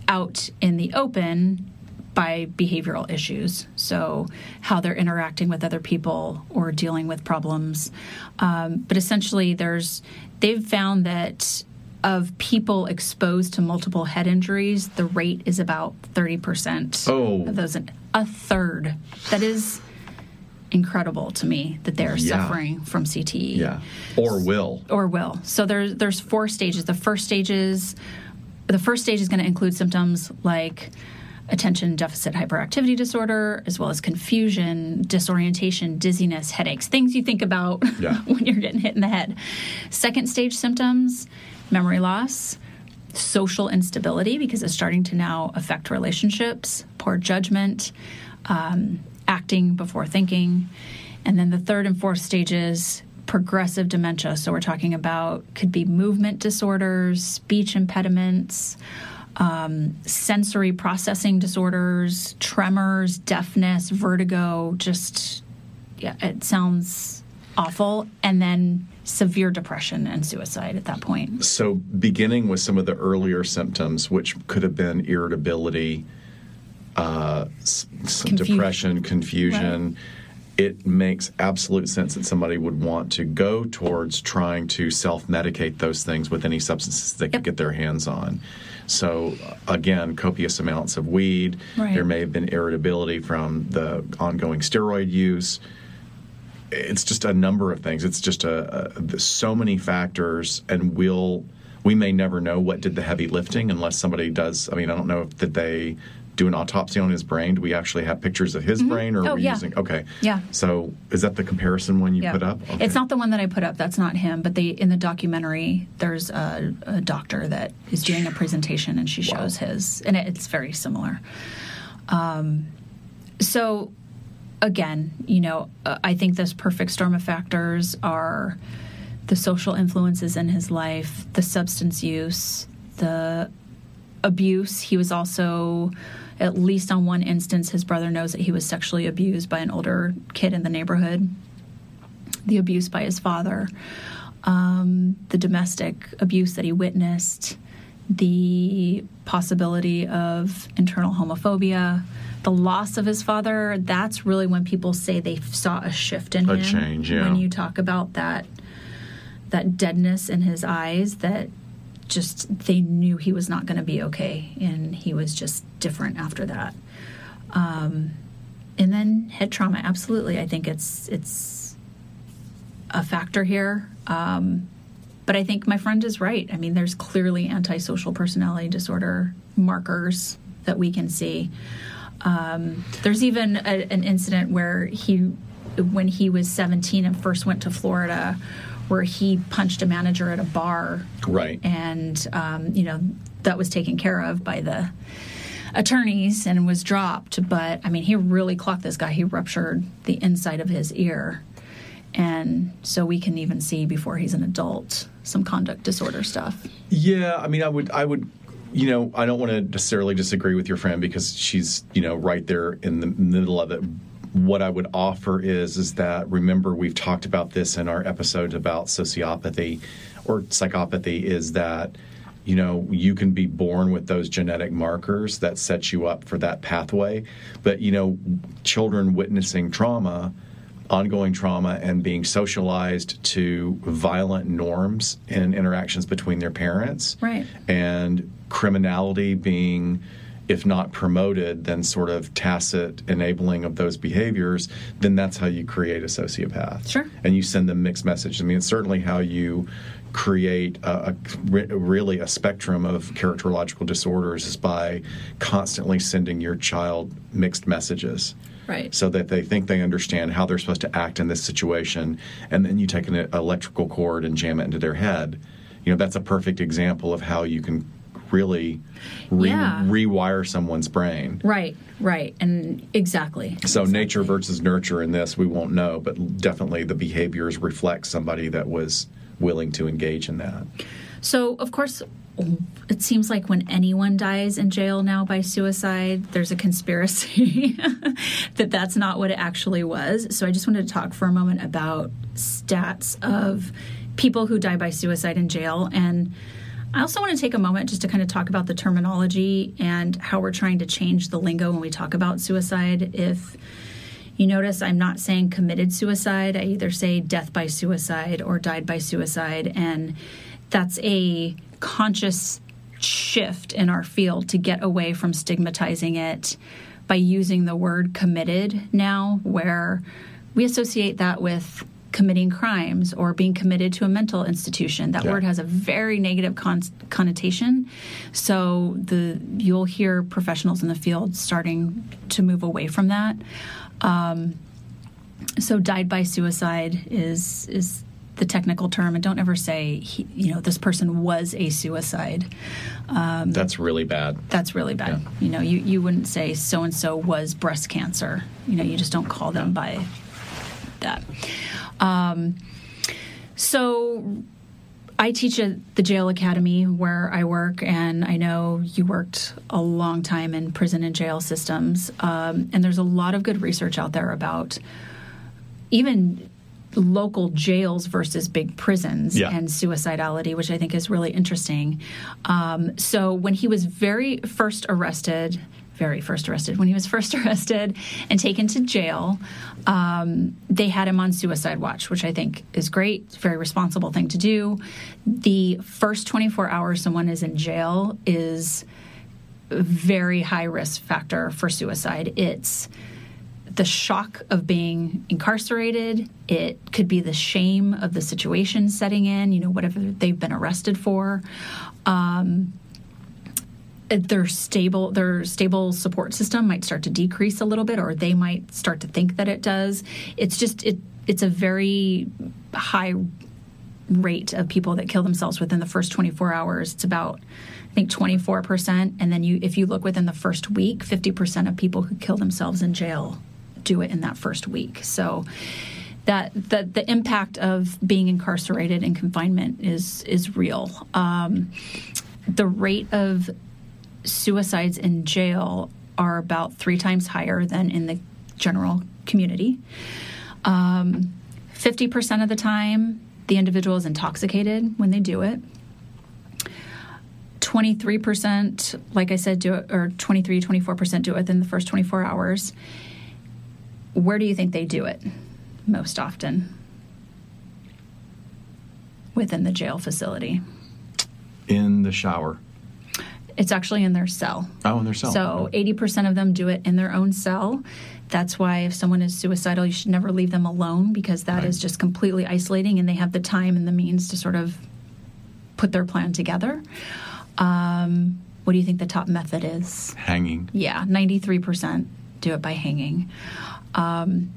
out in the open by behavioral issues. So, how they're interacting with other people or dealing with problems. Um, but essentially, there's they've found that of people exposed to multiple head injuries, the rate is about thirty percent. Oh, of those a third. That is incredible to me that they're Yeah. suffering from CTE yeah. Or will. or will. So there's there's four stages. The first stage is the first stage is going to include symptoms like attention deficit hyperactivity disorder, as well as confusion, disorientation, dizziness, headaches, things you think about Yeah. when you're getting hit in the head. Second stage symptoms, memory loss, social instability because it's starting to now affect relationships, poor judgment, um, acting before thinking. And then the third and fourth stages, progressive dementia. So we're talking about could be movement disorders, speech impediments, um, sensory processing disorders, tremors, deafness, vertigo. Just, yeah, it sounds awful. And then severe depression and suicide at that point. So, beginning with some of the earlier symptoms, which could have been irritability, uh, some depression, confusion, it makes absolute sense that somebody would want to go towards trying to self medicate those things with any substances they could Yep. get their hands on. So, again, copious amounts of weed. Right. There may have been irritability from the ongoing steroid use it's just a number of things. It's just a, a so many factors, and we'll we may never know what did the heavy lifting unless somebody does. I mean, I don't know if did they do an autopsy on his brain. Do we actually have pictures of his brain, or Oh, are we yeah. using? Okay, Yeah. So is that the comparison one you Yeah. put up? Okay. It's not the one that I put up. That's not him. But they in the documentary, there's a, a doctor that is doing a presentation, and she Wow. shows his, and it, it's very similar. Um, so again, you know, uh, I think this perfect storm of factors are the social influences in his life, the substance use, the abuse. He was also, at least on one instance, his brother knows that he was sexually abused by an older kid in the neighborhood. The abuse by his father, um, the domestic abuse that he witnessed, the possibility of internal homophobia, the loss of his father. That's really when people say they saw a shift in A him. change, yeah. When you talk about that that deadness in his eyes that just they knew he was not going to be okay and he was just different after that. Um, and then head trauma absolutely i think it's it's a factor here um, but i think my friend is right. I mean there's clearly antisocial personality disorder markers that we can see. Um, there's even a, an incident where he when he was 17 and first went to florida where he punched a manager at a bar. Right. and um, you know that was taken care of by the attorneys and was dropped. But i mean he really clocked this guy. He ruptured the inside of his ear. And so we can even see before he's an adult some conduct disorder stuff. Yeah, I mean, I would, I would, you know, I don't want to necessarily disagree with your friend because she's, you know, right there in the middle of it. What I would offer is, is that remember we've talked about this in our episode about sociopathy or psychopathy. Is that you know you can be born with those genetic markers that set you up for that pathway, but you know, children witnessing trauma ongoing trauma and being socialized to violent norms and interactions between their parents Right. and criminality being if not promoted, then sort of tacit enabling of those behaviors, then that's how you create a sociopath. Sure. And you send them mixed messages. I mean, it's certainly how you create a, a really a spectrum of characterological disorders is by constantly sending your child mixed messages. Right. So that they think they understand how they're supposed to act in this situation, and then you take an electrical cord and jam it into their head. You know, that's a perfect example of how you can really re- Yeah. rewire someone's brain. Right, right, and exactly. So exactly. nature versus nurture in this, we won't know, but definitely the behaviors reflect somebody that was willing to engage in that. So, of course, it seems like when anyone dies in jail now by suicide, there's a conspiracy that that's not what it actually was. So, I just wanted to talk for a moment about stats of people who die by suicide in jail. And I also want to take a moment just to kind of talk about the terminology and how we're trying to change the lingo when we talk about suicide. If you notice I'm not saying committed suicide. I either say death by suicide or died by suicide. And that's a conscious shift in our field to get away from stigmatizing it by using the word committed now, where we associate that with committing crimes or being committed to a mental institution. That Yeah. word has a very negative con- connotation. So the you'll hear professionals in the field starting to move away from that. Um, so died by suicide is is the technical term, and don't ever say he, you know this person was a suicide. That's really bad. That's really bad. Yeah. You know, you, you wouldn't say so and so was breast cancer. You know, you just don't call them by that. Um, so I teach at the jail academy where I work, and I know you worked a long time in prison and jail systems. Um, and there's a lot of good research out there about even local jails versus big prisons Yeah. and suicidality, which I think is really interesting. Um, so when he was very first arrested, very first arrested, when he was first arrested and taken to jail, um, they had him on suicide watch, which I think is great. It's a very responsible thing to do. The first 24 hours someone is in jail is very high risk factor for suicide. It's the shock of being incarcerated. It could be the shame of the situation setting in, you know, whatever they've been arrested for. Um, their stable their stable support system might start to decrease a little bit or they might start to think that it does. It's just it it's a very high rate of people that kill themselves within the first 24 hours. It's about i think 24% and then you if you look within the first week 50% of people who kill themselves in jail do it in that first week. So that the, the impact of being incarcerated in confinement is is real. Um, the rate of suicides in jail are about three times higher than in the general community. Um, 50% of the time, the individual is intoxicated when they do it. 23%, like I said, do it, or 23, 24% do it within the first 24 hours. Where do you think they do it most often? Within the jail facility. In the shower. It's actually in their cell. Oh, in their cell. So 80% of them do it in their own cell. That's why if someone is suicidal, you should never leave them alone because that is Right. just completely isolating and they have the time and the means to sort of put their plan together. Um, what do you think the top method is? Hanging. Yeah, 93% do it by hanging. Um,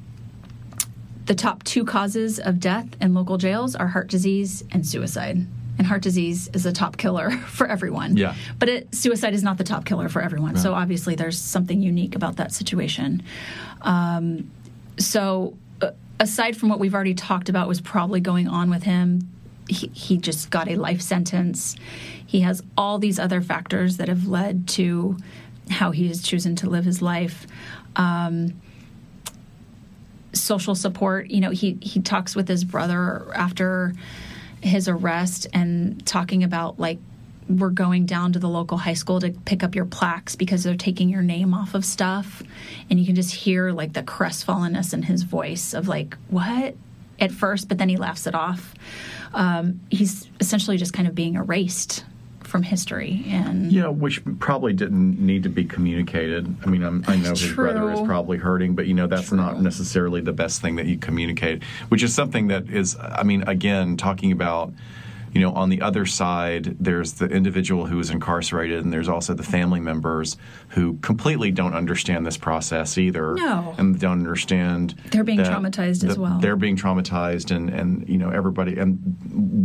the top two causes of death in local jails are heart disease and suicide. And heart disease is the top killer for everyone. Yeah. But it, suicide is not the top killer for everyone. So obviously there's something unique about that situation. Um, so uh, aside from what we've already talked about was probably going on with him, he, he just got a life sentence. He has all these other factors that have led to how he has chosen to live his life. Um, social support, you know, he, he talks with his brother after his arrest and talking about like we're going down to the local high school to pick up your plaques because they're taking your name off of stuff. And you can just hear like the crestfallenness in his voice of like what? at first but then he laughs it off. Um, he's essentially just kind of being erased from history and Yeah, which probably didn't need to be communicated. I mean, I'm, i know his True. brother is probably hurting, but you know that's not necessarily the best thing that you communicate. Which is something that is, I mean, again, talking about, you know, on the other side, there's the individual who is incarcerated, and there's also the family members who completely don't understand this process either, No. and don't understand. They're being traumatized as well. They're being traumatized, and and you know everybody, and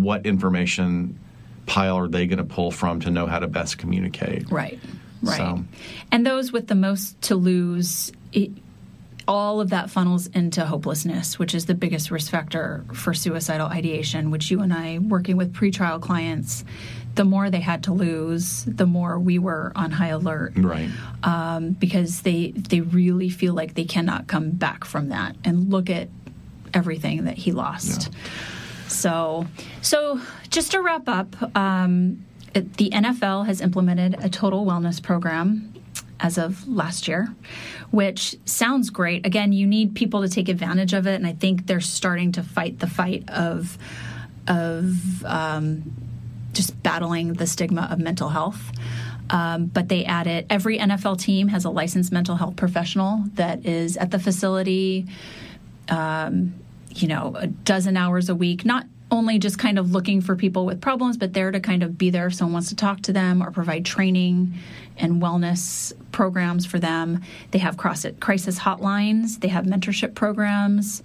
what information pile are they going to pull from to know how to best communicate? Right, right. So- And those with the most to lose, it, all of that funnels into hopelessness, which is the biggest risk factor for suicidal ideation, which you and I, working with pretrial clients, the more they had to lose, the more we were on high alert Right. um, because they they really feel like they cannot come back from that and look at everything that he lost. So, so just to wrap up, um, it, the NFL has implemented a total wellness program as of last year, which sounds great. Again, you need people to take advantage of it, and I think they're starting to fight the fight of of um, just battling the stigma of mental health. Um, but they added every NFL team has a licensed mental health professional that is at the facility, um, you know, a dozen hours a week, not only just kind of looking for people with problems, but there to kind of be there if someone wants to talk to them or provide training and wellness programs for them. They have crisis hotlines, they have mentorship programs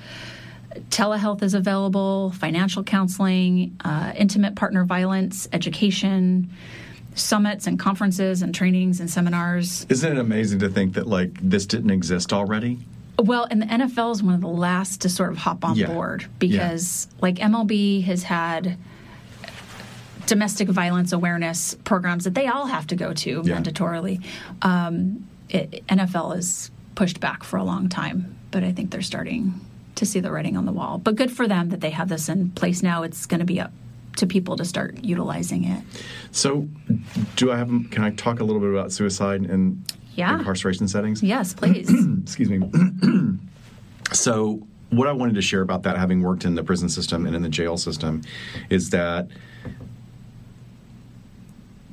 telehealth is available, financial counseling, uh, intimate partner violence, education, summits and conferences and trainings and seminars. Isn't it amazing to think that like this didn't exist already? Well, and the NFL is one of the last to sort of hop on Yeah. board because, like, MLB has had domestic violence awareness programs that they all have to go to Yeah. mandatorily. Um, it, NFL is pushed back for a long time, but I think they're starting to see the writing on the wall. But good for them that they have this in place now. It's going to be up to people to start utilizing it. So, do I have? Can I talk a little bit about suicide in Yeah. incarceration settings? Yes, please. Excuse me. so, what I wanted to share about that, having worked in the prison system and in the jail system, is that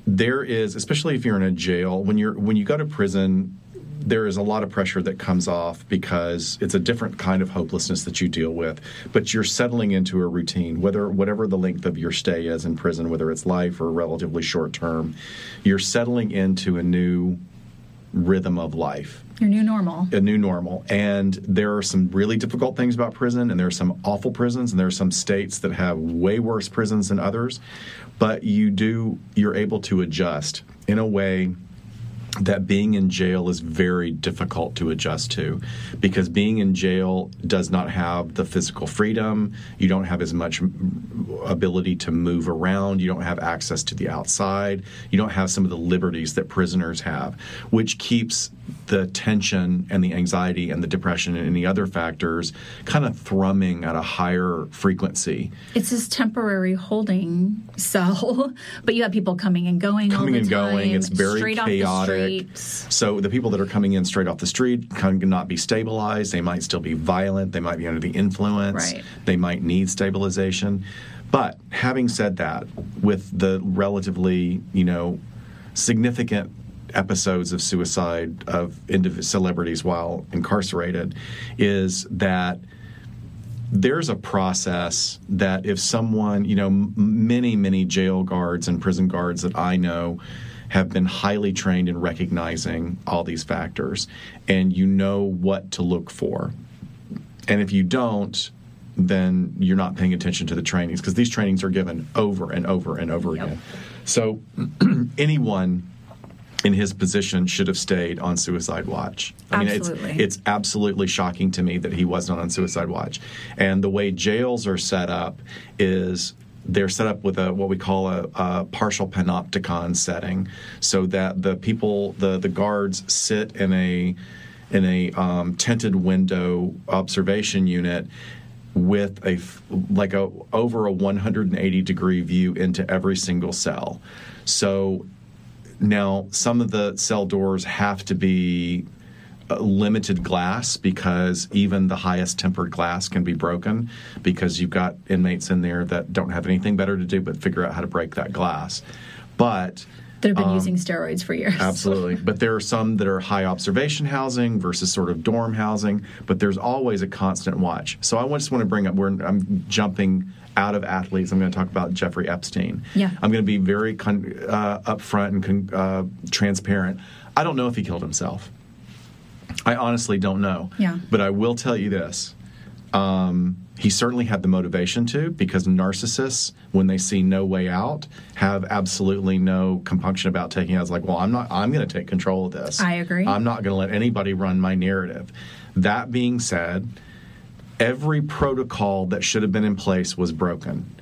there is, especially if you're in a jail, when you're when you go to prison, there is a lot of pressure that comes off because it's a different kind of hopelessness that you deal with. But you're settling into a routine, whether whatever the length of your stay is in prison, whether it's life or relatively short term, you're settling into a new rhythm of life Your new normal. a new normal. And there are some really difficult things about prison, and there are some awful prisons, and there are some states that have way worse prisons than others. But you do, you're able to adjust in a way that being in jail is very difficult to adjust to because being in jail does not have the physical freedom. You don't have as much ability to move around. You don't have access to the outside. You don't have some of the liberties that prisoners have, which keeps the tension and the anxiety and the depression and any other factors kind of thrumming at a higher frequency. It's this temporary holding cell, but you have people coming and going all coming and going. It's very straight off the chaotic. So the people that are coming in straight off the street cannot be stabilized. They might still be violent. They might be under the influence. Right. They might need stabilization. But having said that, with the relatively, you know, significant episodes of suicide of celebrities while incarcerated, is that there's a process that if someone, you know, m- many, many jail guards and prison guards that I know have been highly trained in recognizing all these factors, and you know what to look for. And if you don't, then you're not paying attention to the trainings because these trainings are given over and over and over Yep. again. So anyone in his position should have stayed on suicide watch. I mean, Absolutely. it's it's absolutely shocking to me that he wasn't on suicide watch. And the way jails are set up is they're set up with a what we call a, a partial panopticon setting, so that the people, the the guards, sit in a in a um, tinted window observation unit with a like a over a 180 degree view into every single cell. So now, some of the cell doors have to be uh, limited glass because even the highest tempered glass can be broken because you've got inmates in there that don't have anything better to do but figure out how to break that glass. but They've been using steroids for years. Absolutely. but there are some that are high observation housing versus sort of dorm housing, but there's always a constant watch. So I just want to bring up, where I'm jumping out of athletes. I'm going to talk about Jeffrey Epstein. Yeah. I'm going to be very con- uh, upfront and con- uh, transparent. I don't know if he killed himself. I honestly don't know. Yeah. But I will tell you this. Um, he certainly had the motivation to because narcissists when they see no way out have absolutely no compunction about taking it. I was like, well, I'm not. I'm going to take control of this. I agree. I'm not going to let anybody run my narrative. That being said, every protocol that should have been in place was broken.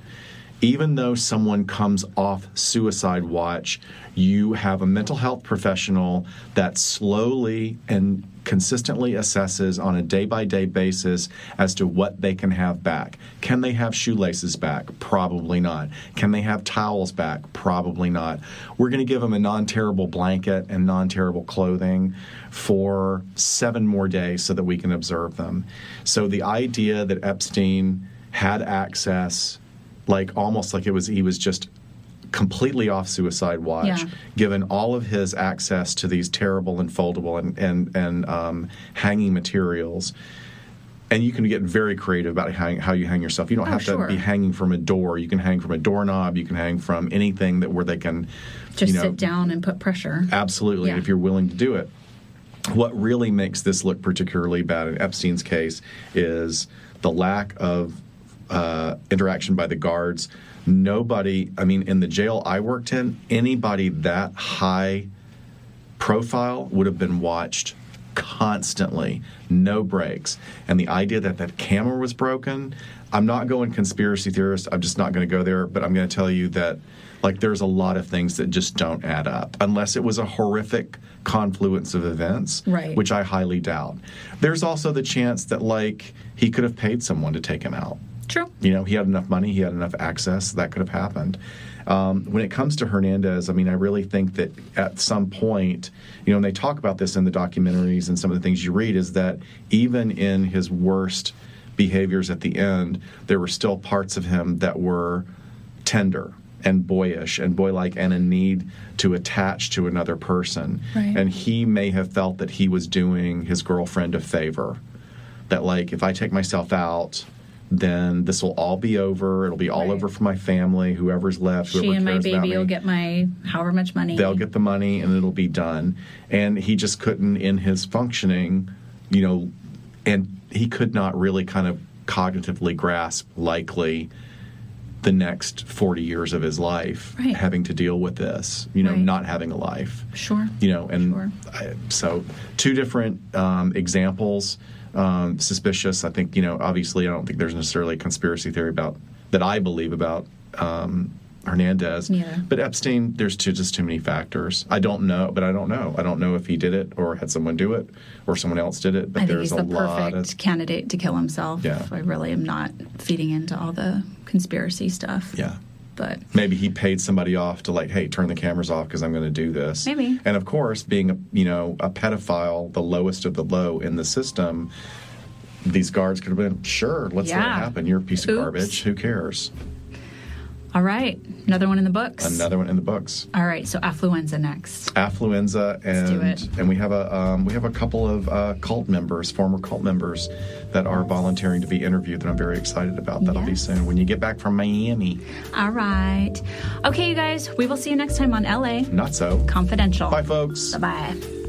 Even though someone comes off suicide watch, you have a mental health professional that slowly and consistently assesses on a day by day basis as to what they can have back. Can they have shoelaces back? Probably not. Can they have towels back? Probably not. We're going to give them a non terrible blanket and non terrible clothing for seven more days so that we can observe them. So the idea that Epstein had access, like almost like it was he was just completely off suicide watch, Yeah. given all of his access to these terrible and foldable and and, and um, hanging materials. And you can get very creative about hang, how you hang yourself. You don't Oh, have sure. to be hanging from a door. You can hang from a doorknob. You can hang from anything that where they can Just you know, sit down and put pressure. Absolutely, Yeah. if you're willing to do it. What really makes this look particularly bad in Epstein's case is the lack of uh, interaction by the guards. Nobody, I mean, in the jail I worked in, anybody that high profile would have been watched constantly, no breaks. And the idea that that camera was broken, I'm not going conspiracy theorist. I'm just not going to go there. But I'm going to tell you that, like, there's a lot of things that just don't add up unless it was a horrific confluence of events, Right. which I highly doubt. There's also the chance that, like, he could have paid someone to take him out. True. You know, he had enough money, he had enough access, that could have happened. Um, when it comes to Hernandez, I mean, I really think that at some point, you know, and they talk about this in the documentaries and some of the things you read, is that even in his worst behaviors at the end, there were still parts of him that were tender and boyish and boylike and a need to attach to another person. Right. And he may have felt that he was doing his girlfriend a favor that like if I take myself out, then this will all be over. It'll be all Right. over for my family, whoever's left, whoever She and my baby me. will get my however much money. They'll get the money and it'll be done. And he just couldn't in his functioning, you know, and he could not really kind of cognitively grasp likely the next 40 years of his life Right. having to deal with this, you know, Right. not having a life Sure. you know and Sure. I, so two different um, examples um, suspicious i think you know obviously i don't think there's necessarily a conspiracy theory about that i believe about um, hernandez Neither. but epstein there's too, just too many factors i don't know but i don't know i don't know if he did it or had someone do it or someone else did it but I think there's he's a the lot perfect of candidate to kill himself. Yeah. I really am not feeding into all the conspiracy stuff. yeah But maybe he paid somebody off to like hey turn the cameras off because i'm going to do this. Maybe. and of course being a you know a pedophile the lowest of the low in the system these guards could have been sure let's let it happen. You're a piece of Oops. garbage. Who cares all right, another one in the books. another one in the books All right, so affluenza next. affluenza and and we have a um, we have a couple of uh, cult members former cult members that are volunteering to be interviewed that i'm very excited about that'll be soon when you get back from miami All right. Okay, you guys, we will see you next time on LA not so Confidential. bye folks Bye bye.